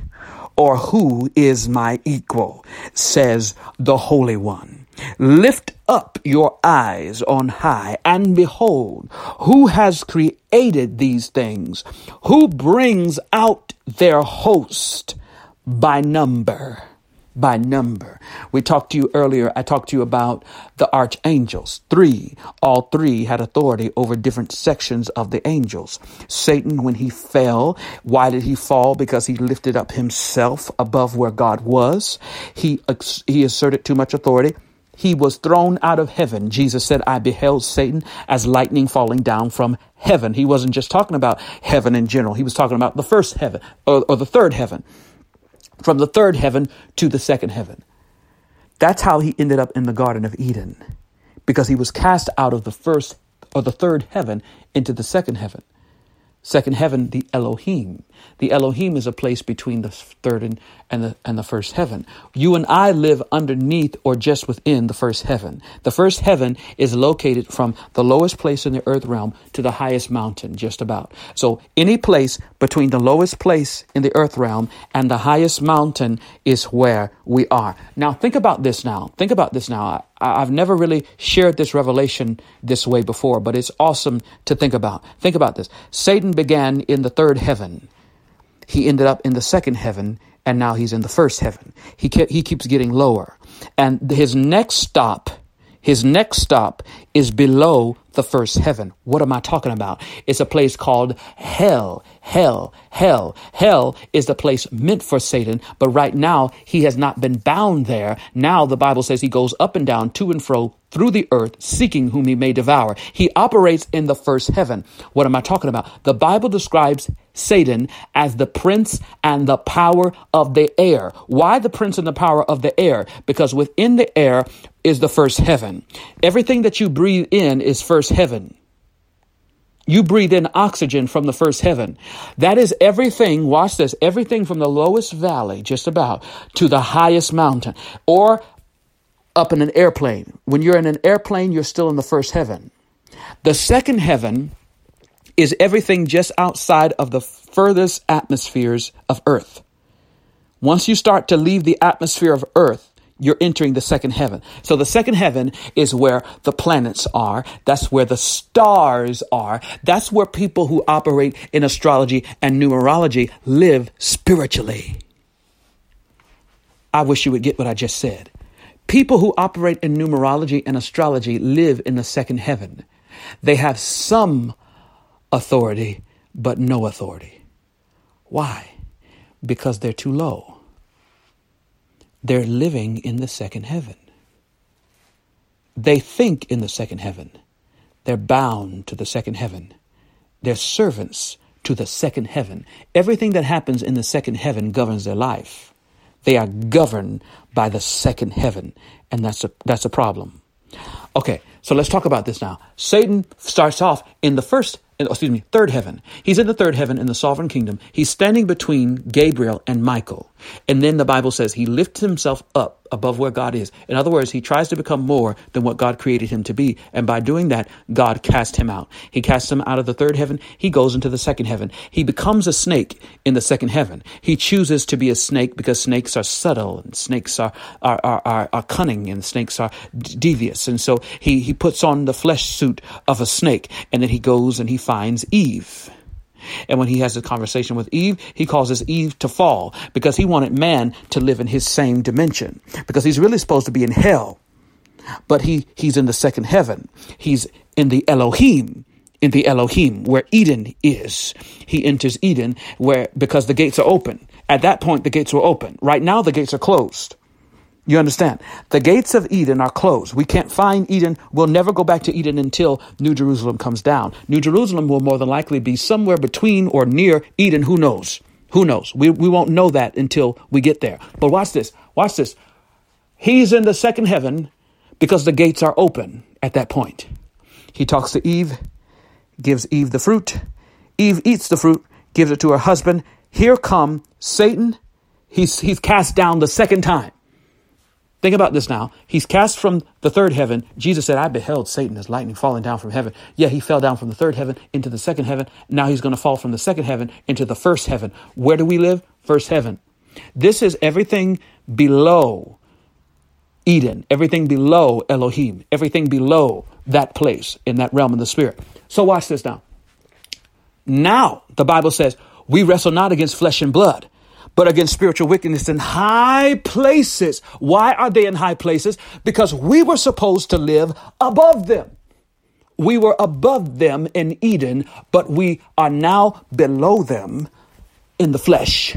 [SPEAKER 1] Or who is my equal? Says the Holy One. Lift up your eyes on high and behold, who has created these things? Who brings out their host by number? by number. We talked to you earlier. I talked to you about the archangels. Three, all three had authority over different sections of the angels. Satan, when he fell, why did he fall? Because he lifted up himself above where God was. He, he asserted too much authority. He was thrown out of heaven. Jesus said, I beheld Satan as lightning falling down from heaven. He wasn't just talking about heaven in general. He was talking about the first heaven or, or the third heaven from the third heaven to the second heaven. That's how he ended up in the Garden of Eden, because he was cast out of the first or the third heaven into the second heaven. Second heaven, the Elohim. The Elohim is a place between the third and, and, the, and the first heaven. You and I live underneath or just within the first heaven. The first heaven is located from the lowest place in the earth realm to the highest mountain, just about. So any place between the lowest place in the earth realm and the highest mountain is where we are. Now think about this now. Think about this now. I've never really shared this revelation this way before, but it's awesome to think about. Think about this. Satan began in the third heaven. He ended up in the second heaven, and now he's in the first heaven. He, ke- he keeps getting lower. And his next stop, his next stop is below the first heaven. What am I talking about? It's a place called hell. Hell, hell, hell is the place meant for Satan, but right now he has not been bound there. Now the Bible says he goes up and down, to and fro through the earth, seeking whom he may devour. He operates in the first heaven. What am I talking about? The Bible describes Satan as the prince and the power of the air. Why the prince and the power of the air? Because within the air is the first heaven. Everything that you breathe in is first heaven. You breathe in oxygen from the first heaven. That is everything, watch this, everything from the lowest valley, just about, to the highest mountain, or up in an airplane. When you're in an airplane, you're still in the first heaven. The second heaven is everything just outside of the furthest atmospheres of Earth. Once you start to leave the atmosphere of Earth, you're entering the second heaven. So the second heaven is where the planets are. That's where the stars are. That's where people who operate in astrology and numerology live spiritually. I wish you would get what I just said. People who operate in numerology and astrology live in the second heaven. They have some authority, but no authority. Why? Because they're too low. They're living in the second heaven. They think in the second heaven. They're bound to the second heaven. They're servants to the second heaven. Everything that happens in the second heaven governs their life. They are governed by the second heaven, and that's a that's a problem. Okay, So let's talk about this now. Satan starts off in the first excuse me, third heaven. He's in the third heaven in the sovereign kingdom. He's standing between Gabriel and Michael. And then the Bible says he lifts himself up above where God is. In other words, he tries to become more than what God created him to be. And by doing that, God cast him out. He casts him out of the third heaven. He goes into the second heaven. He becomes a snake in the second heaven. He chooses to be a snake because snakes are subtle and snakes are, are, are, are, are cunning and snakes are devious. And so he, he puts on the flesh suit of a snake and then he goes and he finds Eve. And when he has a conversation with Eve, he causes Eve to fall because he wanted man to live in his same dimension because he's really supposed to be in hell. But he, he's in the second heaven. He's in the Elohim, in the Elohim where Eden is. He enters Eden where, because the gates are open. At that point, the gates were open. Right now, the gates are closed. You understand? The gates of Eden are closed. We can't find Eden. We'll never go back to Eden until New Jerusalem comes down. New Jerusalem will more than likely be somewhere between or near Eden. Who knows? Who knows? We, we won't know that until we get there. But watch this. Watch this. He's in the second heaven because the gates are open at that point. He talks to Eve, gives Eve the fruit. Eve eats the fruit, gives it to her husband. Here come Satan. He's, he's cast down the second time. Think about this now. He's cast from the third heaven. Jesus said, I beheld Satan as lightning falling down from heaven. Yeah, he fell down from the third heaven into the second heaven. Now he's going to fall from the second heaven into the first heaven. Where do we live? First heaven. This is everything below Eden, everything below Elohim, everything below that place in that realm of the spirit. So watch this now. Now, the Bible says, we wrestle not against flesh and blood but against spiritual wickedness in high places. Why are they in high places? Because we were supposed to live above them. We were above them in Eden, but we are now below them in the flesh.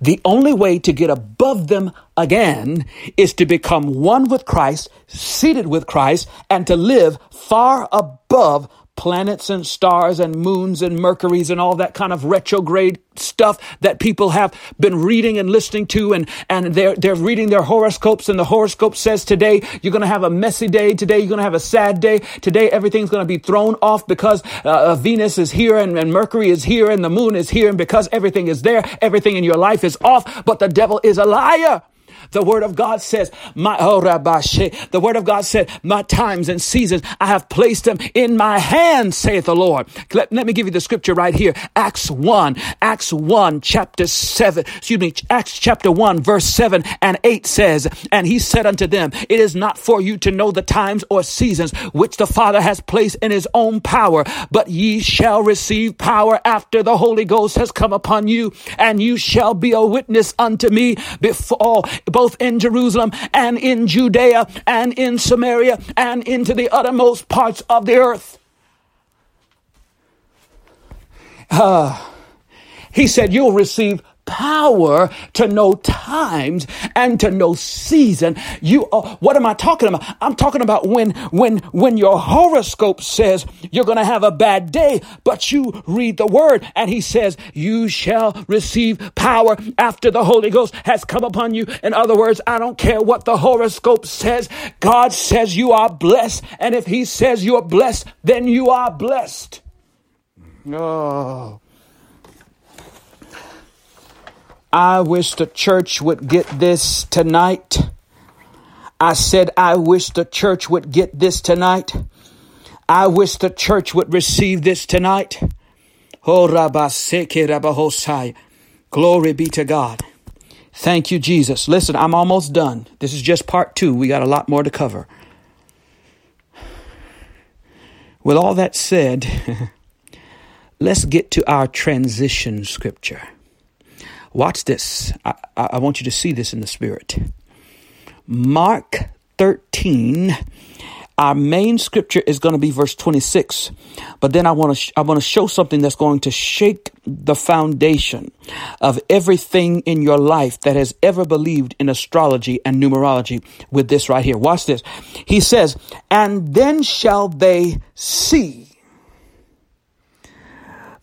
[SPEAKER 1] The only way to get above them again is to become one with Christ, seated with Christ, and to live far above planets and stars and moons and mercuries and all that kind of retrograde stuff that people have been reading and listening to and, and they're, they're reading their horoscopes and the horoscope says today you're going to have a messy day. Today you're going to have a sad day. Today everything's going to be thrown off because uh, Venus is here and, and Mercury is here and the moon is here. And because everything is there, everything in your life is off. But the devil is a liar. The word of God says, my, oh, the word of God said, my times and seasons, I have placed them in my hands, saith the Lord. Let, let me give you the scripture right here. Acts 1, Acts 1, chapter 7, excuse me, Acts chapter 1, verse 7 and 8 says, And he said unto them, It is not for you to know the times or seasons which the Father has placed in his own power, but ye shall receive power after the Holy Ghost has come upon you, and you shall be a witness unto me before both in Jerusalem and in Judea and in Samaria and into the uttermost parts of the earth. Uh, he said, You'll receive power to know times and to know season. You, uh, what am I talking about? I'm talking about when, when, when your horoscope says you're going to have a bad day, but you read the word and he says you shall receive power after the Holy Ghost has come upon you. In other words, I don't care what the horoscope says. God says you are blessed. And if he says you're blessed, then you are blessed. Oh. I wish the church would get this tonight. I said, I wish the church would get this tonight. I wish the church would receive this tonight. Oh, Glory be to God. Thank you, Jesus. Listen, I'm almost done. This is just part two. We got a lot more to cover. With all that said, let's get to our transition scripture. Watch this. I, I, want you to see this in the spirit. Mark 13. Our main scripture is going to be verse 26, but then I want to sh- I want to show something that's going to shake the foundation of everything in your life that has ever believed in astrology and numerology with this right here. Watch this. He says, "And then shall they see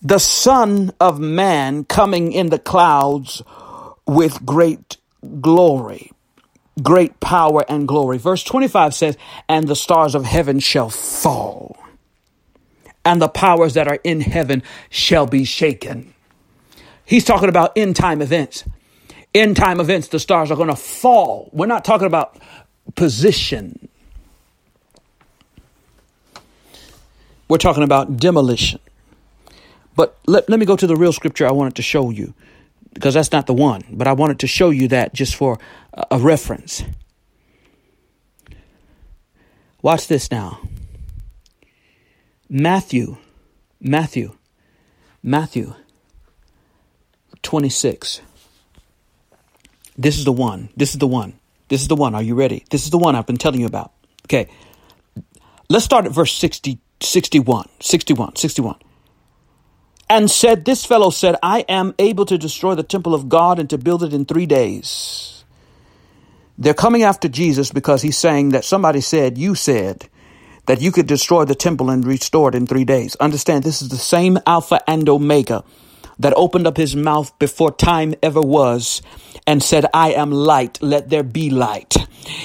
[SPEAKER 1] the Son of Man coming in the clouds with great glory. great power and glory. Verse 25 says, And the stars of heaven shall fall, and the powers that are in heaven shall be shaken. He's talking about end time events. End time events, the stars are going to fall. We're not talking about position. We're talking about demolition. But let, let me go to the real scripture I wanted to show you because that's not the one, but I wanted to show you that just for a reference. Watch this now. Matthew, Matthew, Matthew 26. This is the one. This is the one. This is the one. Are you ready? This is the one I've been telling you about. Okay. Let's start at verse 60, 61. 61. 61 and said, This fellow said, I am able to destroy the temple of God and to build it in three days. They're coming after Jesus because he's saying that somebody said, You said that you could destroy the temple and restore it in three days. Understand, this is the same Alpha and Omega that opened up his mouth before time ever was and said, I am light, let there be light.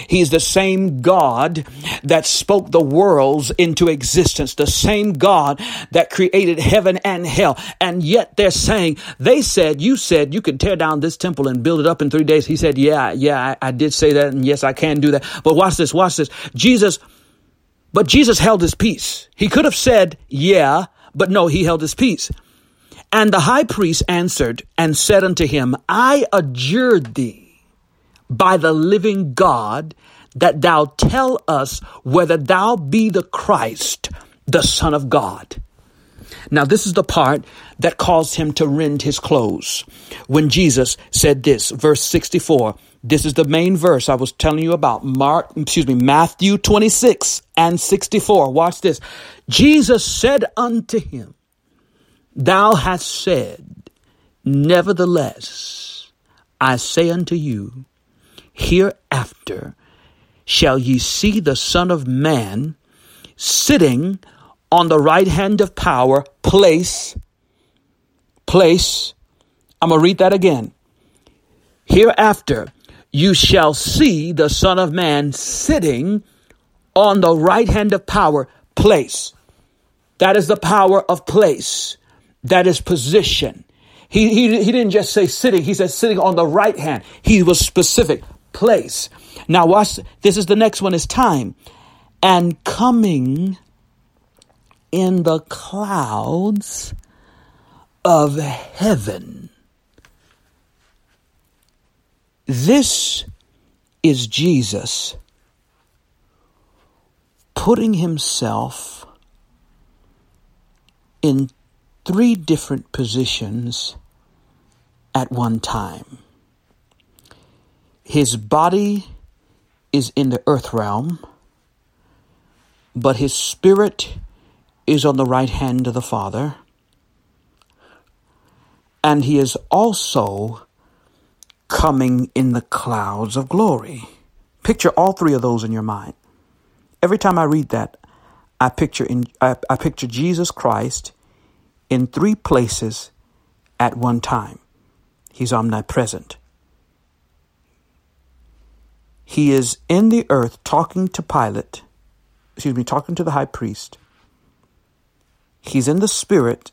[SPEAKER 1] He's the same God that spoke the worlds into existence, the same God that created heaven and hell. And yet they're saying, they said, you said you could tear down this temple and build it up in three days. He said, yeah, yeah, I, I did say that. And yes, I can do that. But watch this, watch this. Jesus, but Jesus held his peace. He could have said, yeah, but no, he held his peace. And the high priest answered and said unto him, I adjure thee by the living God that thou tell us whether thou be the Christ, the Son of God. Now, this is the part that caused him to rend his clothes. When Jesus said this, verse 64, this is the main verse I was telling you about. Mark, excuse me, Matthew 26 and 64. Watch this. Jesus said unto him, Thou hast said, Nevertheless, I say unto you, hereafter shall ye see the Son of Man sitting on the right hand of power, place, place. I'm going to read that again. Hereafter you shall see the Son of Man sitting on the right hand of power, place. That is the power of place. That is position. He, he, he didn't just say sitting, he said sitting on the right hand. He was specific. Place. Now watch, this is the next one is time. And coming in the clouds of heaven. This is Jesus putting himself in three different positions at one time. His body is in the earth realm, but his spirit is on the right hand of the Father. And he is also coming in the clouds of glory. Picture all three of those in your mind. Every time I read that, I picture in I, I picture Jesus Christ in three places at one time. He's omnipresent. He is in the earth talking to Pilate, excuse me, talking to the high priest. He's in the spirit,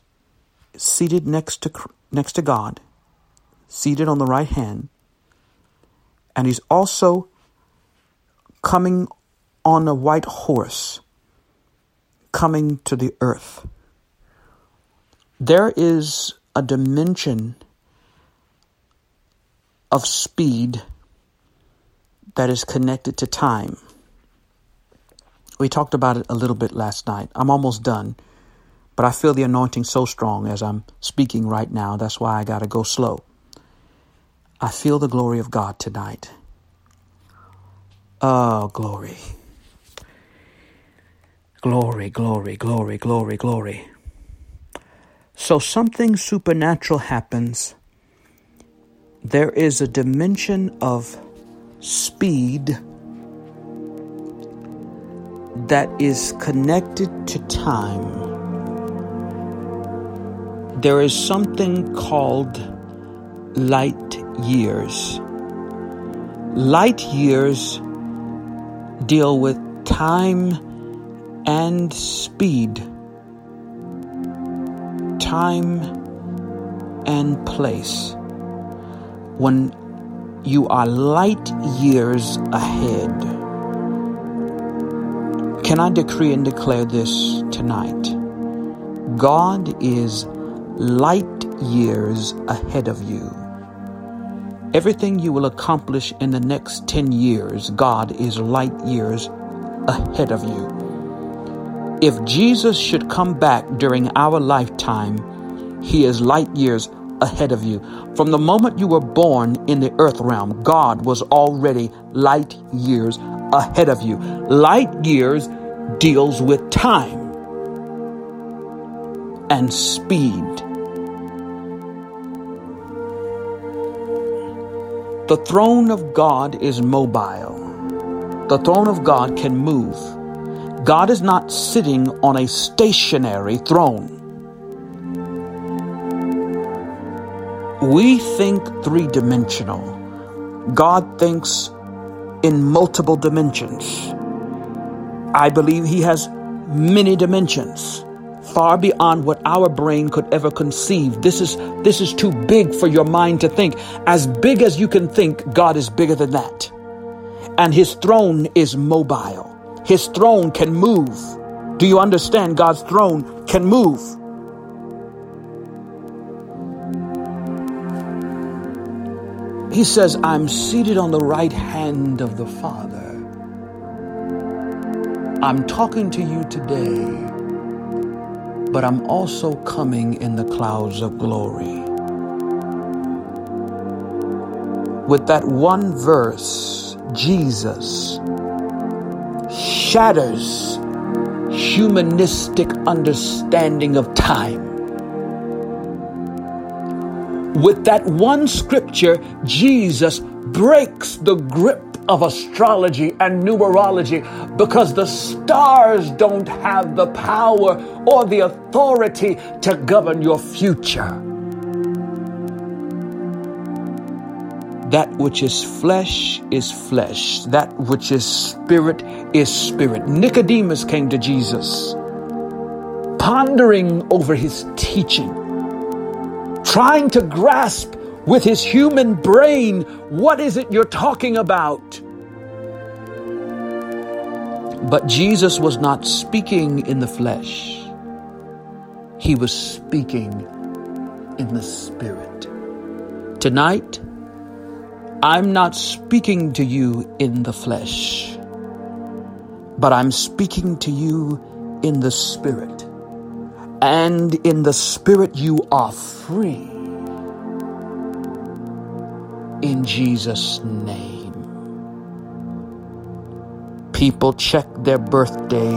[SPEAKER 1] seated next to next to God, seated on the right hand, and he's also coming on a white horse, coming to the earth. There is a dimension of speed that is connected to time. We talked about it a little bit last night. I'm almost done, but I feel the anointing so strong as I'm speaking right now. That's why I got to go slow. I feel the glory of God tonight. Oh, glory. Glory, glory, glory, glory, glory. So something supernatural happens. There is a dimension of speed that is connected to time. There is something called light years. Light years deal with time and speed, time and place. When you are light years ahead, can I decree and declare this tonight? God is light years ahead of you. Everything you will accomplish in the next 10 years, God is light years ahead of you. If Jesus should come back during our lifetime, He is light years ahead of you. From the moment you were born in the earth realm, God was already light years ahead of you. Light years deals with time and speed. The throne of God is mobile. The throne of God can move. God is not sitting on a stationary throne. We think three dimensional. God thinks in multiple dimensions. I believe He has many dimensions far beyond what our brain could ever conceive. This is, this is too big for your mind to think. As big as you can think, God is bigger than that. And his throne is mobile. His throne can move. Do you understand? God's throne can move. He says, I'm seated on the right hand of the Father. I'm talking to you today but I'm also coming in the clouds of glory. With that one verse, Jesus shatters humanistic understanding of time. With that one scripture, Jesus breaks the grip of astrology and numerology because the stars don't have the power or the authority to govern your future. That which is flesh is flesh. That which is spirit is spirit. Nicodemus came to Jesus, pondering over his teaching, trying to grasp with his human brain, what is it you're talking about? But Jesus was not speaking in the flesh. He was speaking in the spirit. Tonight, I'm not speaking to you in the flesh, but I'm speaking to you in the spirit. And in the spirit, you are free in Jesus' name. People check their birthday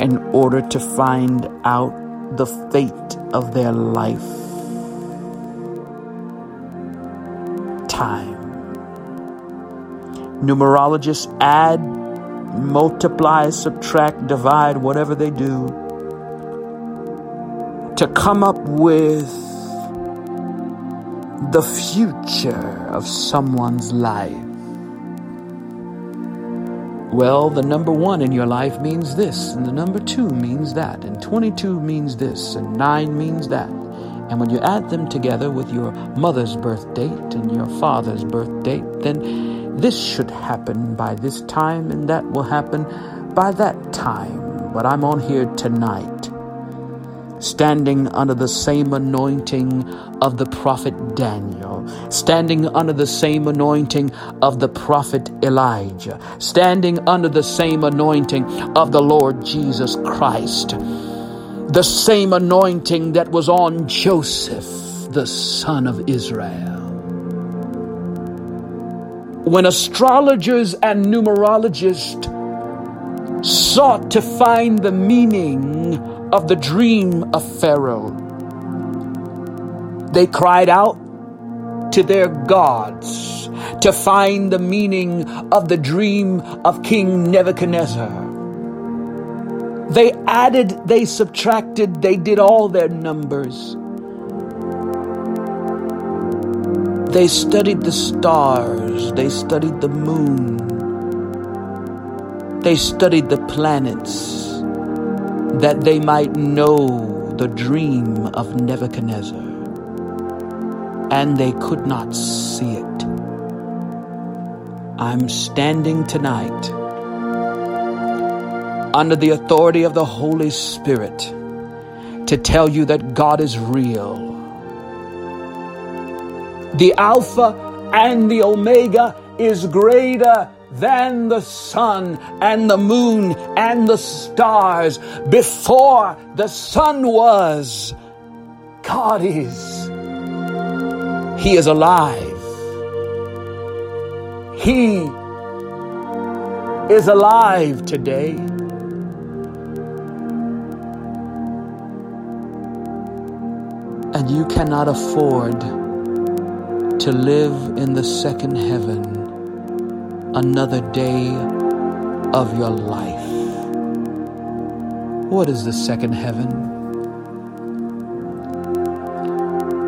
[SPEAKER 1] in order to find out the fate of their life. Time. Numerologists add, multiply, subtract, divide, whatever they do, to come up with the future of someone's life. Well, the number one in your life means this, and the number two means that, and 22 means this, and 9 means that. And when you add them together with your mother's birth date and your father's birth date, then this should happen by this time, and that will happen by that time. But I'm on here tonight standing under the same anointing of the prophet Daniel, standing under the same anointing of the prophet Elijah, standing under the same anointing of the Lord Jesus Christ, the same anointing that was on Joseph, the son of Israel. When astrologers and numerologists sought to find the meaning of the dream of Pharaoh. They cried out to their gods to find the meaning of the dream of King Nebuchadnezzar. They added, they subtracted, they did all their numbers. They studied the stars, they studied the moon, they studied the planets that they might know the dream of Nebuchadnezzar. And they could not see it. I'm standing tonight under the authority of the Holy Spirit to tell you that God is real. The Alpha and the Omega is greater than the sun and the moon and the stars. Before the sun was, God is. He is alive. He is alive today. You cannot afford to live in the second heaven another day of your life. What is the second heaven?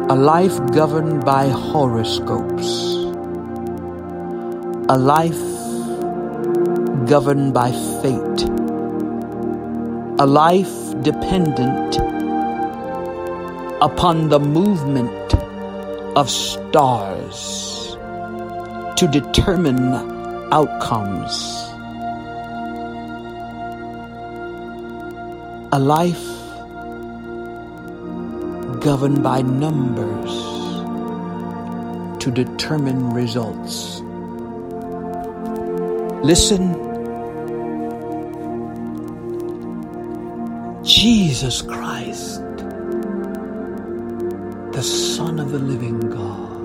[SPEAKER 1] A life governed by horoscopes. A life governed by fate. A life dependent upon the movement of stars to determine outcomes. A life governed by numbers to determine results. Listen, Jesus Christ the Son of the living God.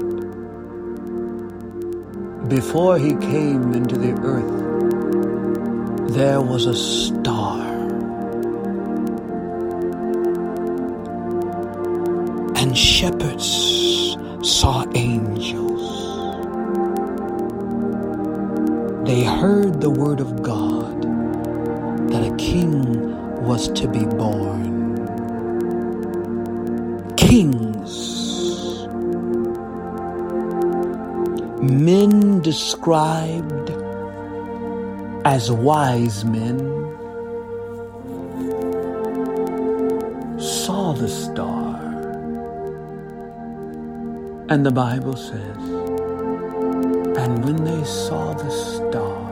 [SPEAKER 1] Before he came into the earth, there was a star. And shepherds saw angels. They heard the word of God that a king was to described as wise men saw the star. And the Bible says, and when they saw the star,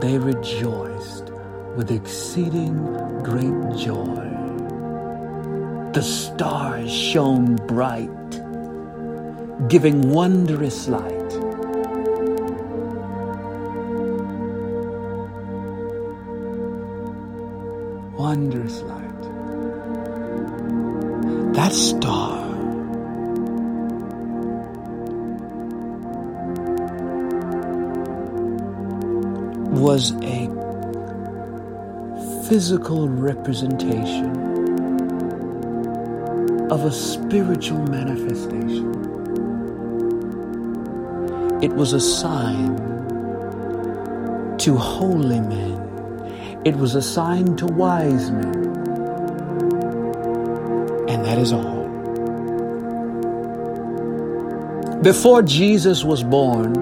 [SPEAKER 1] they rejoiced with exceeding great joy. The stars shone bright giving wondrous light. Wondrous light. That star was a physical representation of a spiritual manifestation. It was a sign to holy men. It was a sign to wise men. And that is all. Before Jesus was born,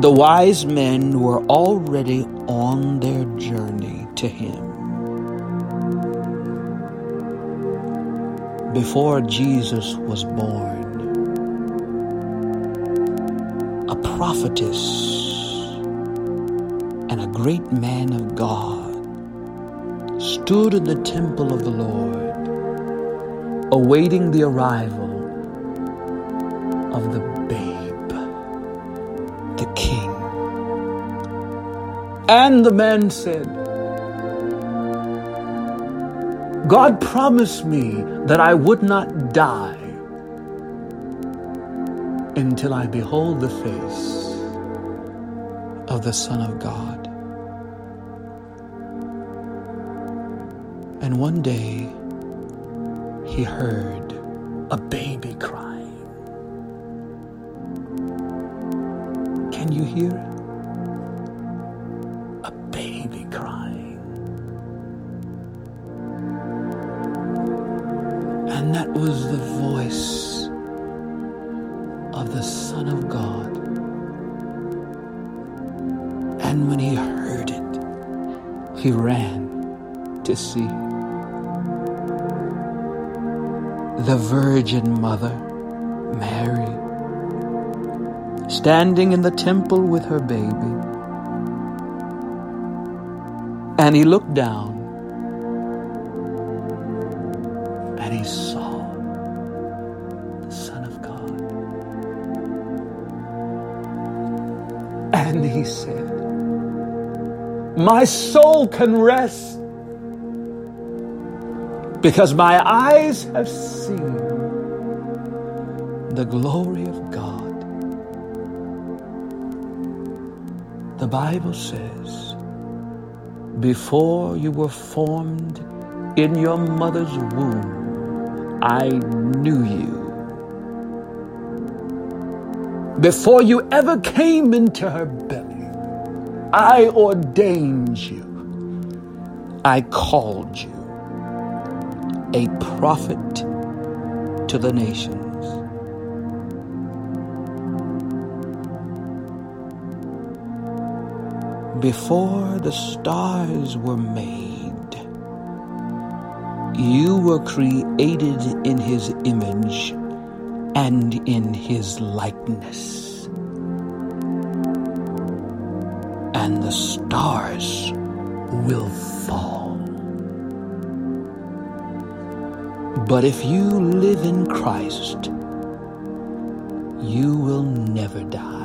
[SPEAKER 1] the wise men were already on their journey to him. Before Jesus was born, a prophetess great man of God stood in the temple of the Lord, awaiting the arrival of the babe, the king. And the man said, God promised me that I would not die until I behold the face of the Son of God. And one day he heard a baby Virgin Mother, Mary, standing in the temple with her baby. And he looked down and he saw the Son of God. And he said, My soul can rest because my eyes have seen the glory of God. The Bible says, before you were formed in your mother's womb, I knew you. Before you ever came into her belly, I ordained you. I called you a prophet to the nations. Before the stars were made, you were created in his image and in his likeness. And the stars will fall. But if you live in Christ, you will never die.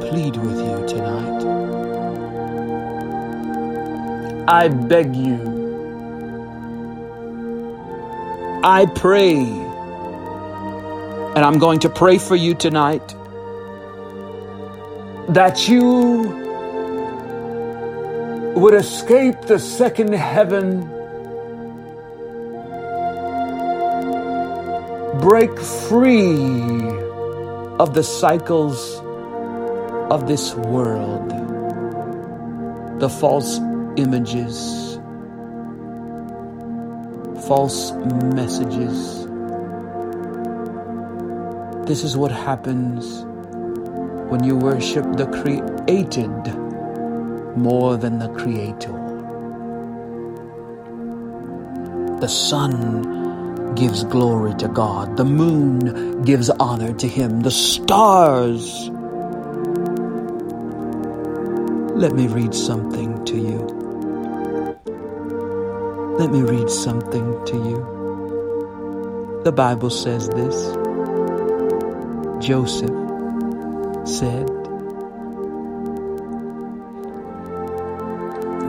[SPEAKER 1] Plead with you tonight. I beg you. I pray. And I'm going to pray for you tonight that you would escape the second heaven, break free of the cycles of this world, the false images, false messages. This is what happens when you worship the created more than the creator. The sun gives glory to God. The moon gives honor to him. The stars let me read something to you. Let me read something to you. The Bible says this Joseph said,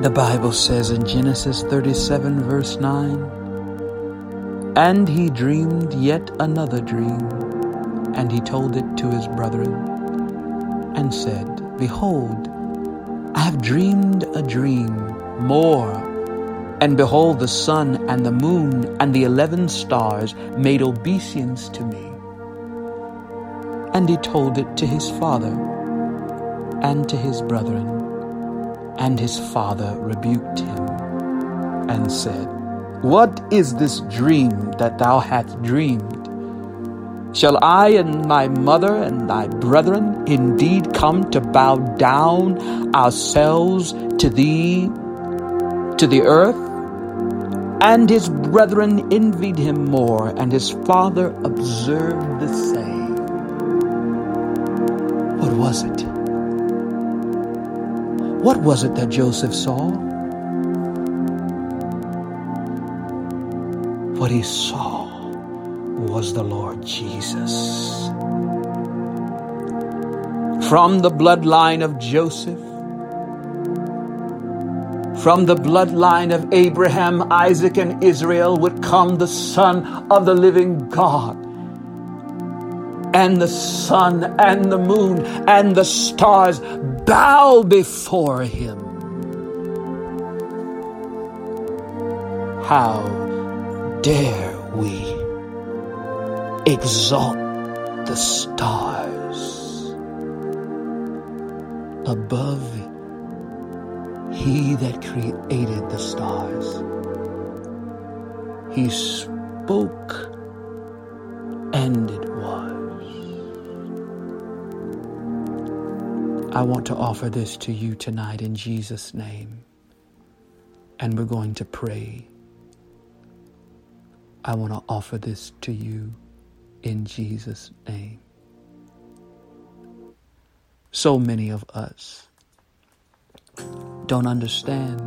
[SPEAKER 1] The Bible says in Genesis 37, verse 9, And he dreamed yet another dream, and he told it to his brethren, and said, Behold, I have dreamed a dream more. And behold, the sun and the moon and the eleven stars made obeisance to me. And he told it to his father and to his brethren. And his father rebuked him and said, What is this dream that thou hast dreamed? Shall I and thy mother and thy brethren indeed come to bow down ourselves to thee, to the earth? And his brethren envied him more, and his father observed the same. What was it? What was it that Joseph saw? What he saw was the Lord Jesus. From the bloodline of Joseph, from the bloodline of Abraham, Isaac, and Israel would come the Son of the living God. And the sun and the moon and the stars bow before him. How dare we exalt the stars above he that created the stars. He spoke, and it was. I want to offer this to you tonight in Jesus' name. And we're going to pray. I want to offer this to you in Jesus' name. So many of us don't understand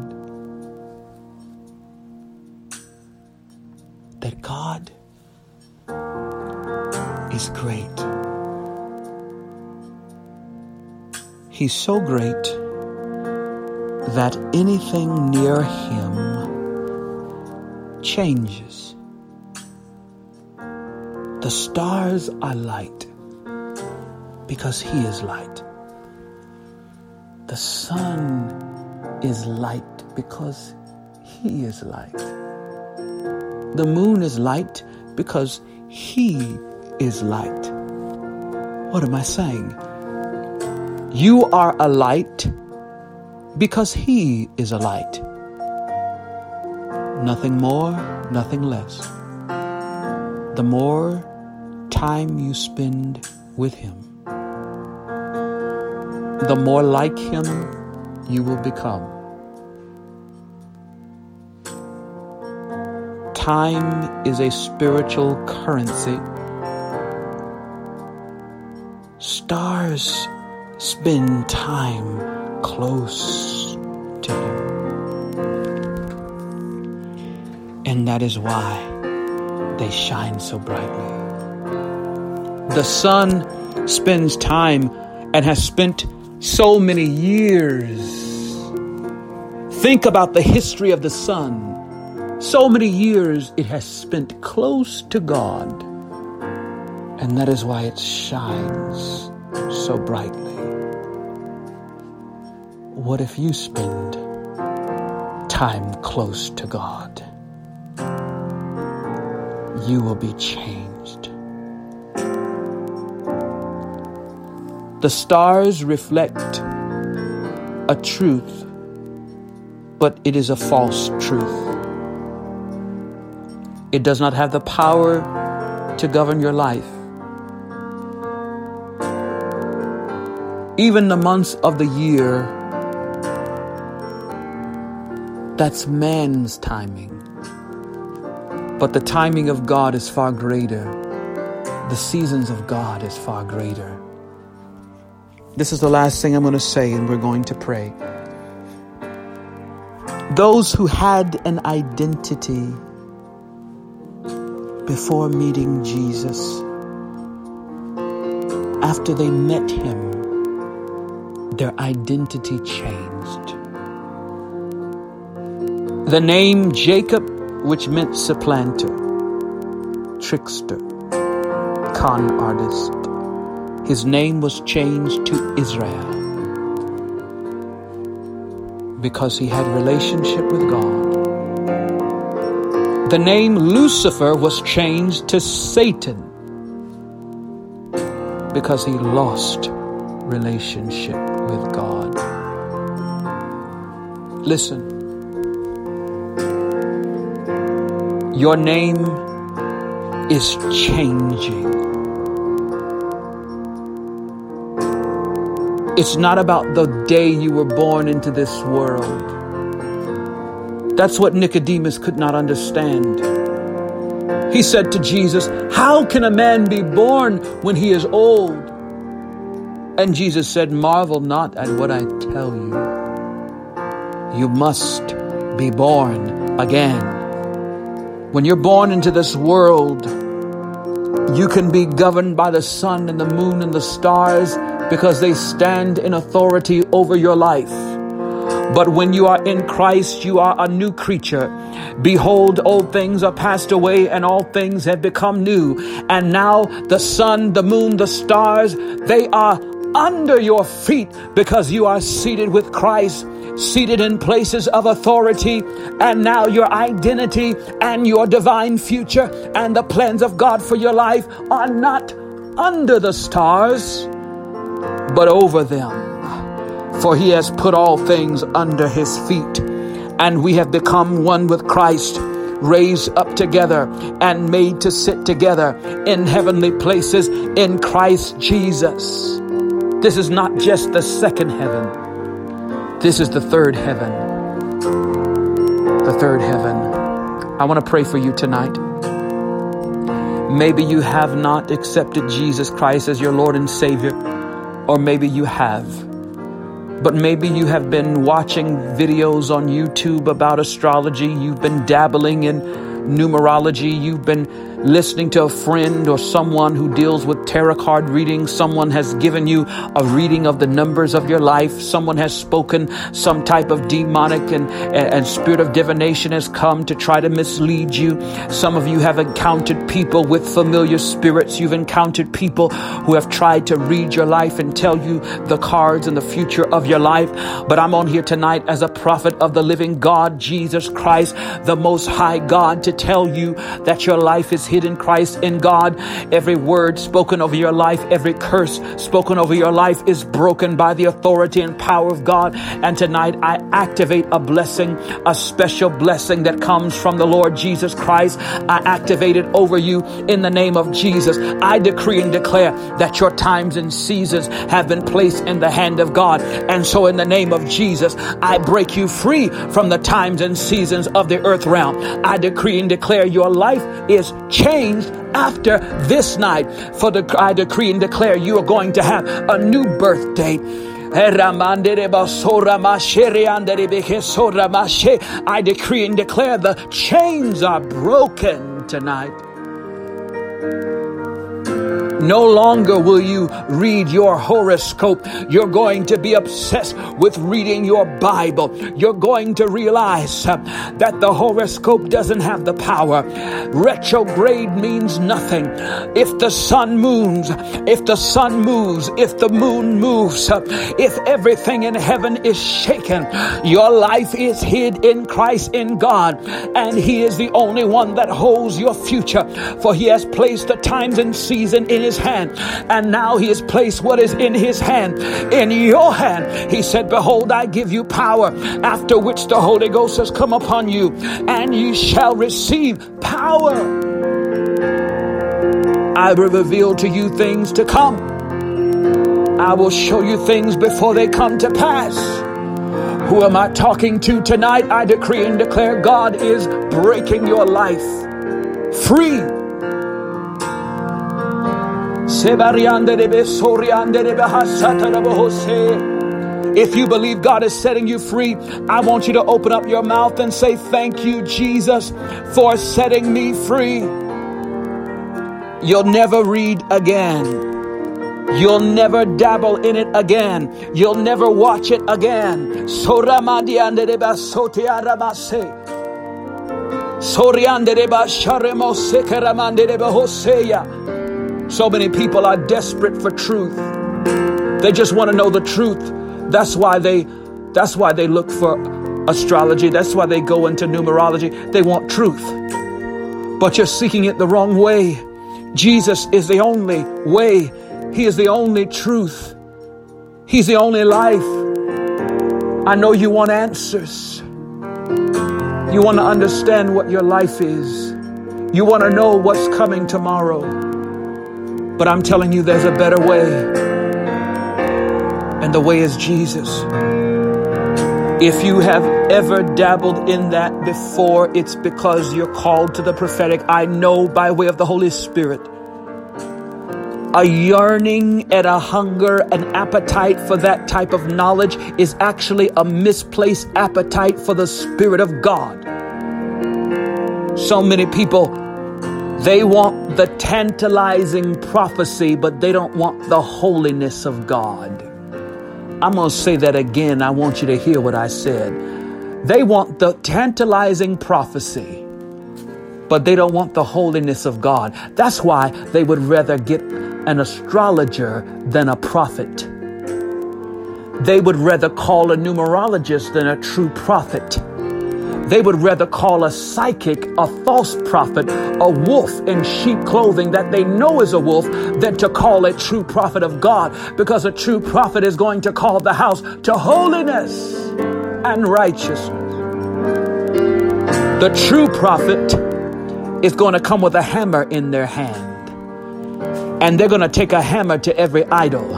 [SPEAKER 1] that God is great. He's so great that anything near him changes. The stars are light because he is light. The sun is light because he is light. The moon is light because he is light. What am I saying? You are a light because He is a light. Nothing more, nothing less. The more time you spend with Him, the more like Him you will become. Time is a spiritual currency. Stars spend time close to Him. And that is why they shine so brightly. The sun spends time and has spent so many years. Think about the history of the sun. So many years it has spent close to God. And that is why it shines so brightly. What if you spend time close to God? You will be changed. The stars reflect a truth, but it is a false truth. It does not have the power to govern your life. Even the months of the year that's man's timing. But the timing of God is far greater. The seasons of God is far greater. This is the last thing I'm going to say, and we're going to pray. Those who had an identity before meeting Jesus, after they met him, their identity changed. The name Jacob, which meant supplanter, trickster, con artist, his name was changed to Israel because he had relationship with God. The name Lucifer was changed to Satan because he lost relationship with God. Listen. Your name is changing. It's not about the day you were born into this world. That's what Nicodemus could not understand. He said to Jesus, How can a man be born when he is old? And Jesus said, Marvel not at what I tell you. You must be born again. When you're born into this world, you can be governed by the sun and the moon and the stars because they stand in authority over your life. But when you are in Christ, you are a new creature. Behold, old things are passed away and all things have become new. And now the sun, the moon, the stars, they are under your feet because you are seated with Christ seated in places of authority, and now your identity and your divine future and the plans of God for your life are not under the stars, but over them. For he has put all things under his feet, and we have become one with Christ. raised up together and made to sit together in heavenly places in Christ Jesus. This is not just the second heaven, this is the third heaven. The third heaven. I want to pray for you tonight. Maybe you have not accepted Jesus Christ as your Lord and Savior, or maybe you have. But maybe you have been watching videos on YouTube about astrology, you've been dabbling in numerology, you've been listening to a friend or someone who deals with tarot card reading. Someone has given you a reading of the numbers of your life. Someone has spoken some type of demonic and, and spirit of divination has come to try to mislead you. Some of you have encountered people with familiar spirits. You've encountered people who have tried to read your life and tell you the cards and the future of your life. But I'm on here tonight as a prophet of the living God, Jesus Christ, the most high God, to tell you that your life is hid in Christ in God. Every word spoken over your life, every curse spoken over your life is broken by the authority and power of God. And tonight I activate a blessing, a special blessing that comes from the Lord Jesus Christ. I activate it over you in the name of Jesus. I decree and declare that your times and seasons have been placed in the hand of God. And so in the name of Jesus, I break you free from the times and seasons of the earth realm. I decree and declare your life is changed changed after this night. For the, I decree and declare you are going to have a new birthday. I decree and declare the chains are broken tonight. No longer will you read your horoscope. You're going to be obsessed with reading your Bible. You're going to realize uh, that the horoscope doesn't have the power. Retrograde means nothing. If the sun moves, if the sun moves, if the moon moves, uh, if everything in heaven is shaken, your life is hid in Christ in God, and He is the only one that holds your future. For He has placed the times and season in His hand. And now he has placed what is in his hand in your hand. He said, Behold, I give you power, after which the Holy Ghost has come upon you, and you shall receive power. I will reveal to you things to come. I will show you things before they come to pass. Who am I talking to tonight? I decree and declare God is breaking your life free if you believe God is setting you free, I want you to open up your mouth and say, Thank you, Jesus, for setting me free. You'll never read again. You'll never dabble in it again. You'll never watch it again. So many people are desperate for truth. They just want to know the truth. That's why they that's why they look for astrology. That's why they go into numerology. They want truth. But you're seeking it the wrong way. Jesus is the only way. He is the only truth. He's the only life. I know you want answers. You want to understand what your life is. You want to know what's coming tomorrow. But I'm telling you, there's a better way. And the way is Jesus. If you have ever dabbled in that before, it's because you're called to the prophetic. I know by way of the Holy Spirit. A yearning and a hunger, an appetite for that type of knowledge is actually a misplaced appetite for the Spirit of God. So many people they want the tantalizing prophecy, but they don't want the holiness of God. I'm going to say that again. I want you to hear what I said. They want the tantalizing prophecy, but they don't want the holiness of God. That's why they would rather get an astrologer than a prophet. They would rather call a numerologist than a true prophet. They would rather call a psychic a false prophet, a wolf in sheep clothing that they know is a wolf, than to call a true prophet of God, because a true prophet is going to call the house to holiness and righteousness. The true prophet is going to come with a hammer in their hand. And they're going to take a hammer to every idol.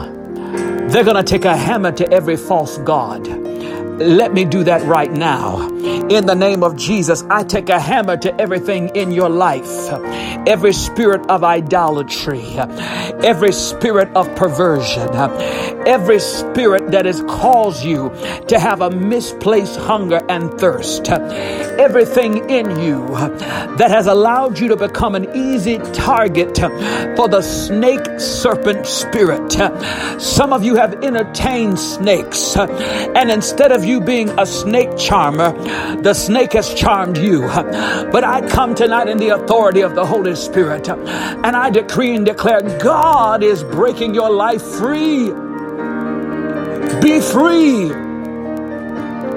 [SPEAKER 1] They're going to take a hammer to every false god. Let me do that right now. In the name of Jesus, I take a hammer to everything in your life. Every spirit of idolatry, every spirit of perversion, every spirit that has caused you to have a misplaced hunger and thirst, everything in you that has allowed you to become an easy target for the snake serpent spirit. Some of you have entertained snakes, and instead of you being a snake charmer, the snake has charmed you. But I come tonight in the authority of the Holy Spirit and I decree and declare God is breaking your life free. Be free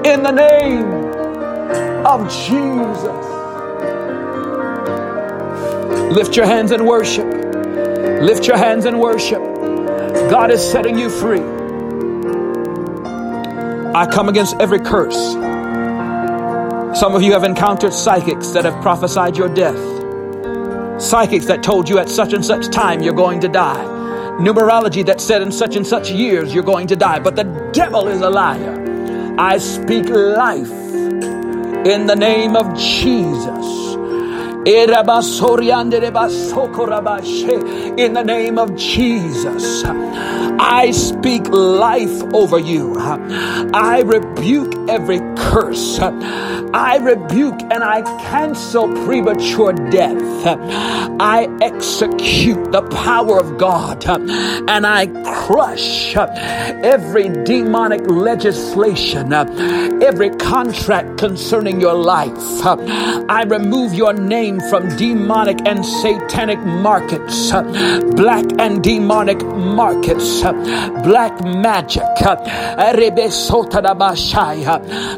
[SPEAKER 1] in the name of Jesus. Lift your hands and worship. Lift your hands and worship. God is setting you free. I come against every curse some of you have encountered psychics that have prophesied your death. Psychics that told you at such and such time you're going to die. Numerology that said in such and such years you're going to die. But the devil is a liar. I speak life in the name of Jesus. In the name of Jesus, I speak life over you. I rebuke every curse. I rebuke and I cancel premature death. I execute the power of God and I crush every demonic legislation, every contract concerning your life. I remove your name from demonic and satanic markets, uh, black and demonic markets, uh, black magic. Uh,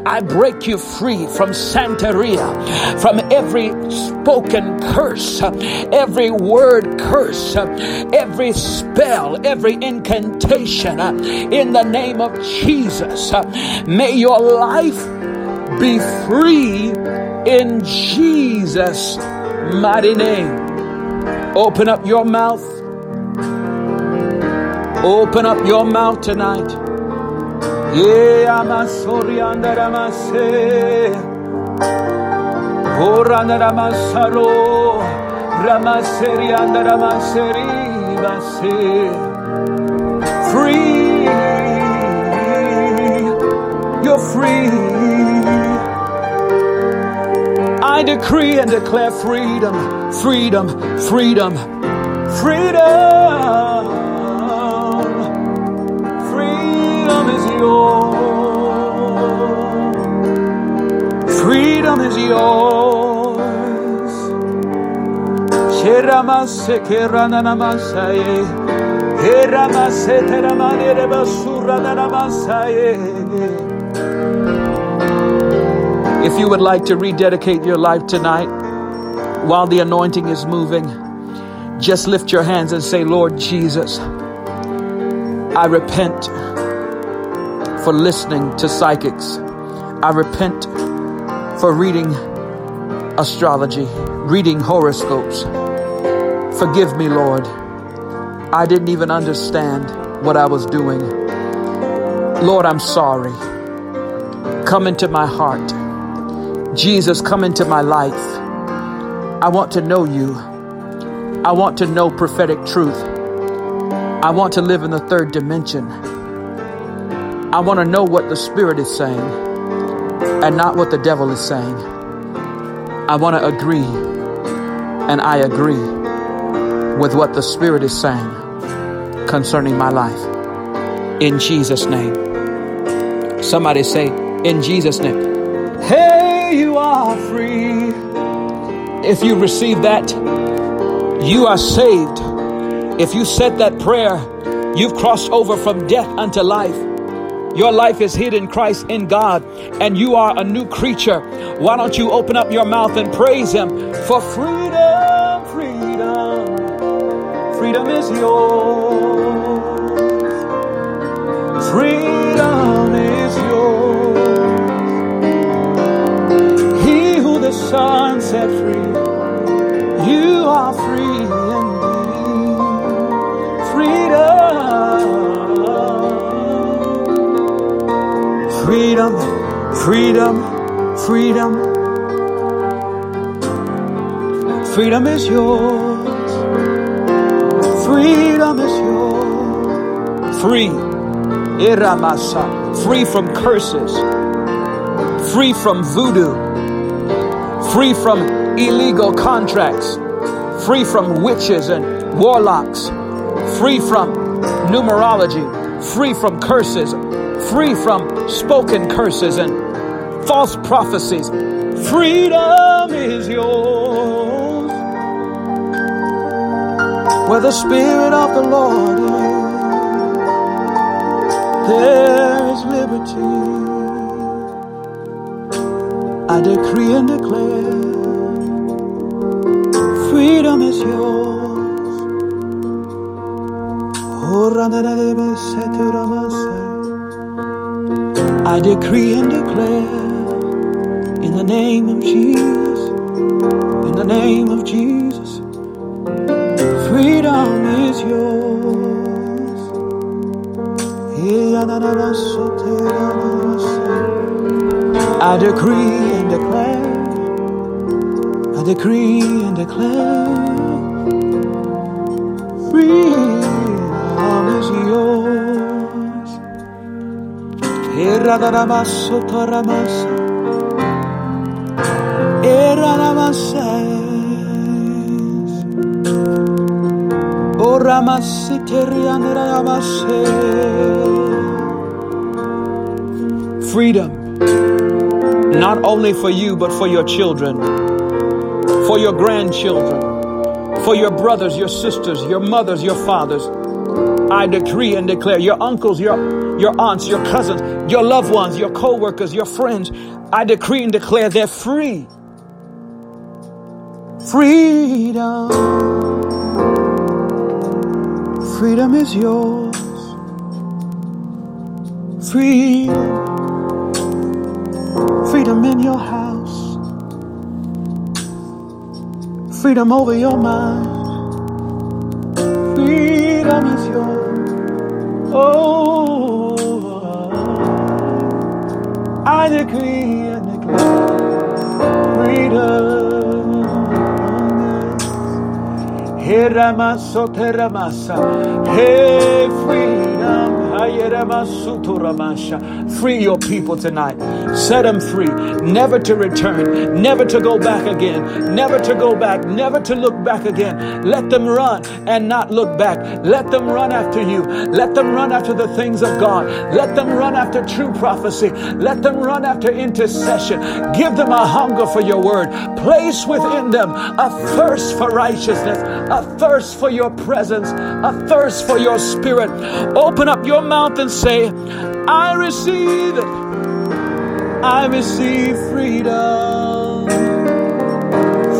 [SPEAKER 1] I break you free from Santeria, from every spoken curse, every word curse, every spell, every incantation in the name of Jesus. May your life be free in Jesus' mighty name. Open up your mouth. Open up your mouth tonight. Free. You're free. I decree and declare freedom, freedom, freedom, freedom. Freedom is yours. Freedom is yours. Sheramase kerananamasaye. Heramase teramane rebasura nanamasaye. If you would like to rededicate your life tonight while the anointing is moving, just lift your hands and say, Lord Jesus, I repent for listening to psychics. I repent for reading astrology, reading horoscopes. Forgive me, Lord. I didn't even understand what I was doing. Lord, I'm sorry. Come into my heart. Jesus, come into my life. I want to know you. I want to know prophetic truth. I want to live in the third dimension. I want to know what the Spirit is saying and not what the devil is saying. I want to agree, and I agree with what the Spirit is saying concerning my life. In Jesus' name. Somebody say, In Jesus' name. If you receive that, you are saved. If you said that prayer, you've crossed over from death unto life. Your life is hid in Christ in God, and you are a new creature. Why don't you open up your mouth and praise Him for freedom? Freedom, freedom is yours. Freedom Freedom, freedom, freedom. Freedom is yours. Freedom is yours. Free, iramasa, free from curses, free from voodoo, free from illegal contracts, free from witches and warlocks, free from numerology, free from curses, free from spoken curses and false prophecies. Freedom is yours. Where the Spirit of the Lord is, there is liberty. I decree and declare freedom is yours. Oh, I decree and declare in the name of Jesus, in the name of Jesus, freedom is yours. I decree and declare, I decree and declare, Freedom, not only for you, but for your children, for your grandchildren, for your brothers, your sisters, your mothers, your fathers. I decree and declare your uncles, your, your aunts, your cousins, your loved ones, your co workers, your friends. I decree and declare they're free Freedom. Freedom is yours. Freedom. Freedom in your house. Freedom over your mind. Freedom is yours. Oh, I decree and declare freedom. Hey, freedom. Free your people tonight. Set them free. Never to return. Never to go back again. Never to go back. Never to look back again. Let them run and not look back. Let them run after you. Let them run after the things of God. Let them run after true prophecy. Let them run after intercession. Give them a hunger for your word. Place within them a thirst for righteousness, a thirst for your presence, a thirst for your spirit. Open up your mouth and say, I receive it. I receive freedom.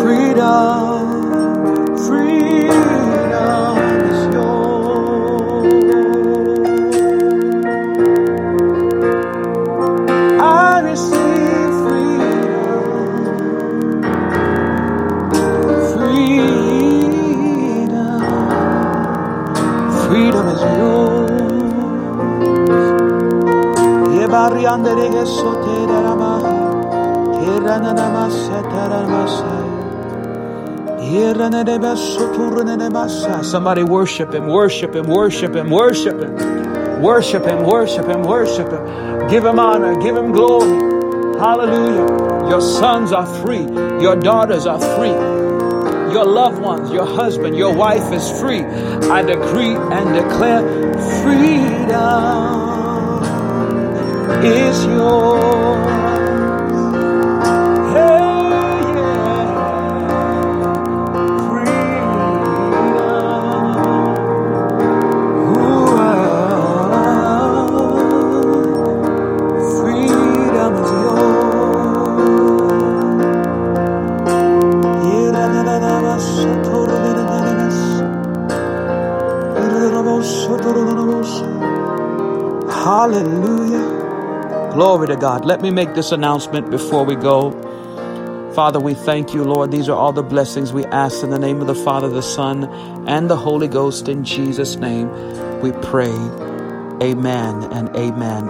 [SPEAKER 1] Freedom. Freedom is yours. I receive freedom. Freedom. Freedom is yours. Somebody worship him, worship him, worship him, worship him, worship him, worship him, worship him. Give him honor, give him glory. Hallelujah. Your sons are free, your daughters are free your loved ones, your husband, your wife is free. I decree and declare freedom is yours. Hallelujah. Glory to God. Let me make this announcement before we go. Father, we thank you, Lord. These are all the blessings we ask in the name of the Father, the Son, and the Holy Ghost. In Jesus' name, we pray. Amen and amen.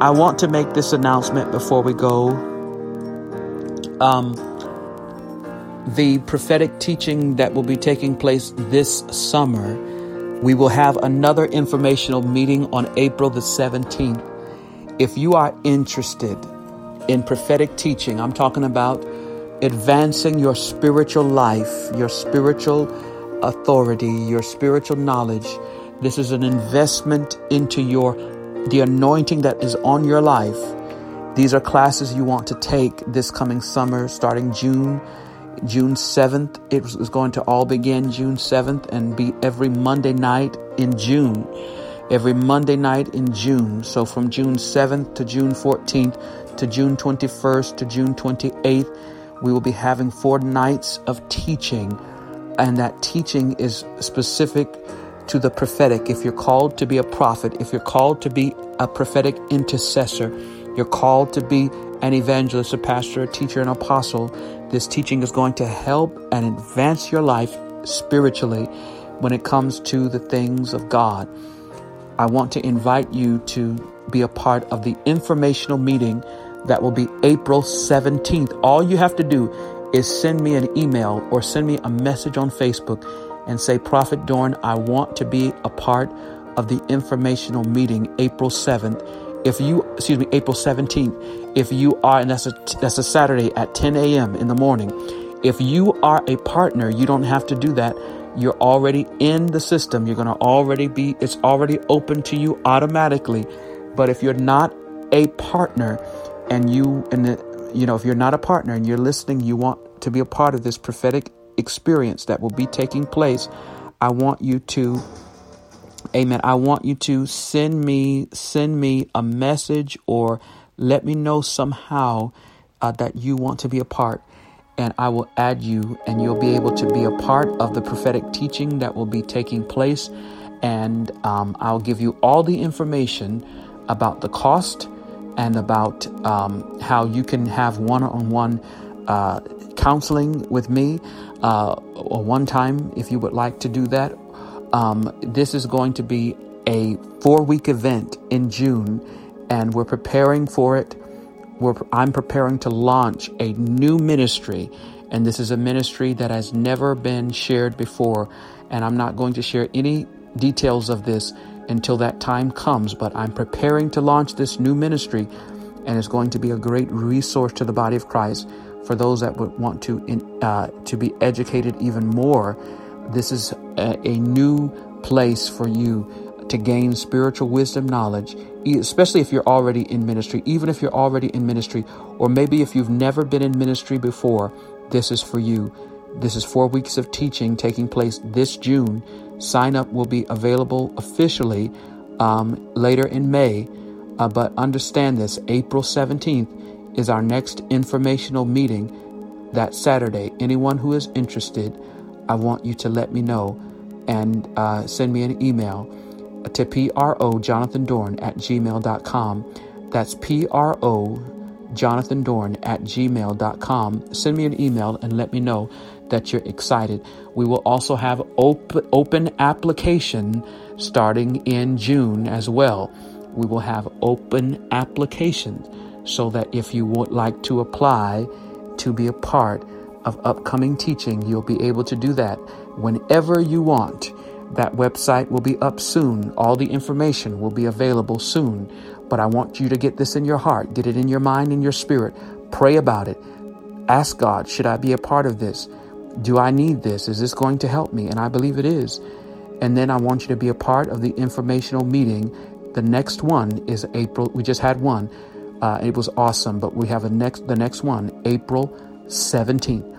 [SPEAKER 1] I want to make this announcement before we go. Um, the prophetic teaching that will be taking place this summer, we will have another informational meeting on April the 17th. If you are interested in prophetic teaching, I'm talking about advancing your spiritual life, your spiritual authority, your spiritual knowledge. This is an investment into your the anointing that is on your life. These are classes you want to take this coming summer starting June June 7th. it was going to all begin June 7th and be every Monday night in June. Every Monday night in June. So from June 7th to June 14th to June 21st to June 28th, we will be having four nights of teaching. And that teaching is specific to the prophetic. If you're called to be a prophet, if you're called to be a prophetic intercessor, you're called to be an evangelist, a pastor, a teacher, an apostle, this teaching is going to help and advance your life spiritually when it comes to the things of God. I want to invite you to be a part of the informational meeting that will be April 17th. All you have to do is send me an email or send me a message on Facebook and say, Prophet Dorn, I want to be a part of the informational meeting April 7th if you, excuse me, April 17th, if you are, and that's a, that's a Saturday at 10 a.m. in the morning. If you are a partner, you don't have to do that. You're already in the system. You're going to already be, it's already open to you automatically. But if you're not a partner and you, and the, you know, if you're not a partner and you're listening, you want to be a part of this prophetic experience that will be taking place, I want you to Amen. I want you to send me send me a message or let me know somehow uh, that you want to be a part and I will add you and you'll be able to be a part of the prophetic teaching that will be taking place and um, I'll give you all the information about the cost and about um, how you can have one-on-one uh, counseling with me uh, one time if you would like to do that um, this is going to be a four week event in June, and we're preparing for it. We're, I'm preparing to launch a new ministry, and this is a ministry that has never been shared before. And I'm not going to share any details of this until that time comes, but I'm preparing to launch this new ministry, and it's going to be a great resource to the body of Christ for those that would want to uh, to be educated even more this is a, a new place for you to gain spiritual wisdom knowledge, especially if you're already in ministry, even if you're already in ministry, or maybe if you've never been in ministry before, this is for you. This is four weeks of teaching taking place this June. Sign up will be available officially um, later in May, uh, but understand this April 17th is our next informational meeting that Saturday. Anyone who is interested, I want you to let me know and uh, send me an email to pro jonathan dorn at gmail.com. That's pro jonathan dorn at gmail.com. Send me an email and let me know that you're excited. We will also have open, open application starting in June as well. We will have open applications so that if you would like to apply to be a part of upcoming teaching, you'll be able to do that whenever you want. That website will be up soon. All the information will be available soon. But I want you to get this in your heart, get it in your mind and your spirit. Pray about it. Ask God, should I be a part of this? Do I need this? Is this going to help me? And I believe it is. And then I want you to be a part of the informational meeting. The next one is April. We just had one. Uh, it was awesome, but we have a next the next one, April 17th.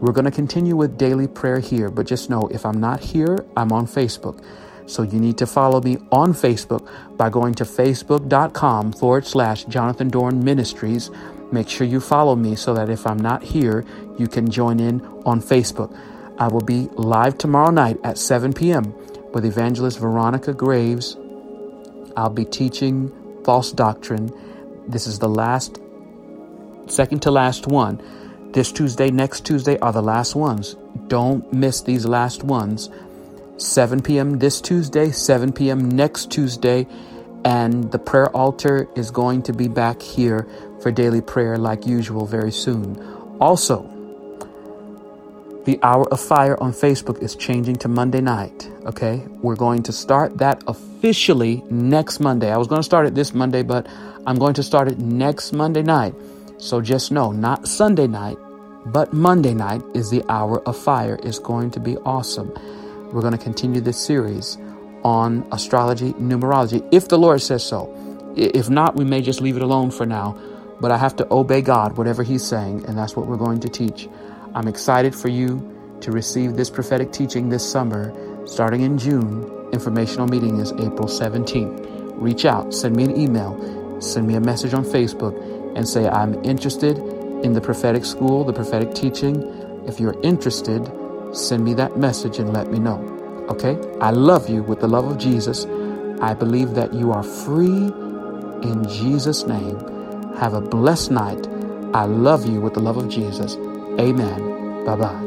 [SPEAKER 1] We're going to continue with daily prayer here, but just know if I'm not here, I'm on Facebook. So you need to follow me on Facebook by going to facebook.com forward slash Jonathan Dorn Ministries. Make sure you follow me so that if I'm not here, you can join in on Facebook. I will be live tomorrow night at 7 p.m. with evangelist Veronica Graves. I'll be teaching false doctrine. This is the last, second to last one. This Tuesday, next Tuesday are the last ones. Don't miss these last ones. 7 p.m. this Tuesday, 7 p.m. next Tuesday, And the prayer altar is going to be back here for daily prayer like usual very soon. Also, the Hour of Fire on Facebook is changing to Monday night. Okay. We're going to start that officially next Monday. I was going to start it this Monday, but I'm going to start it next Monday night. So just know, not Sunday night, but Monday night is the Hour of Fire. It's going to be awesome. We're going to continue this series on astrology, numerology, if the Lord says so. If not, we may just leave it alone for now. But I have to obey God, whatever He's saying, and that's what we're going to teach. I'm excited for you to receive this prophetic teaching this summer, starting in June. Informational meeting is April 17th. Reach out, send me an email, send me a message on Facebook, and say, I'm interested in the prophetic school, the prophetic teaching. If you're interested, send me that message and let me know. Okay? I love you with the love of Jesus. I believe that you are free in Jesus' name. Have a blessed night. I love you with the love of Jesus. Amen. Bye bye.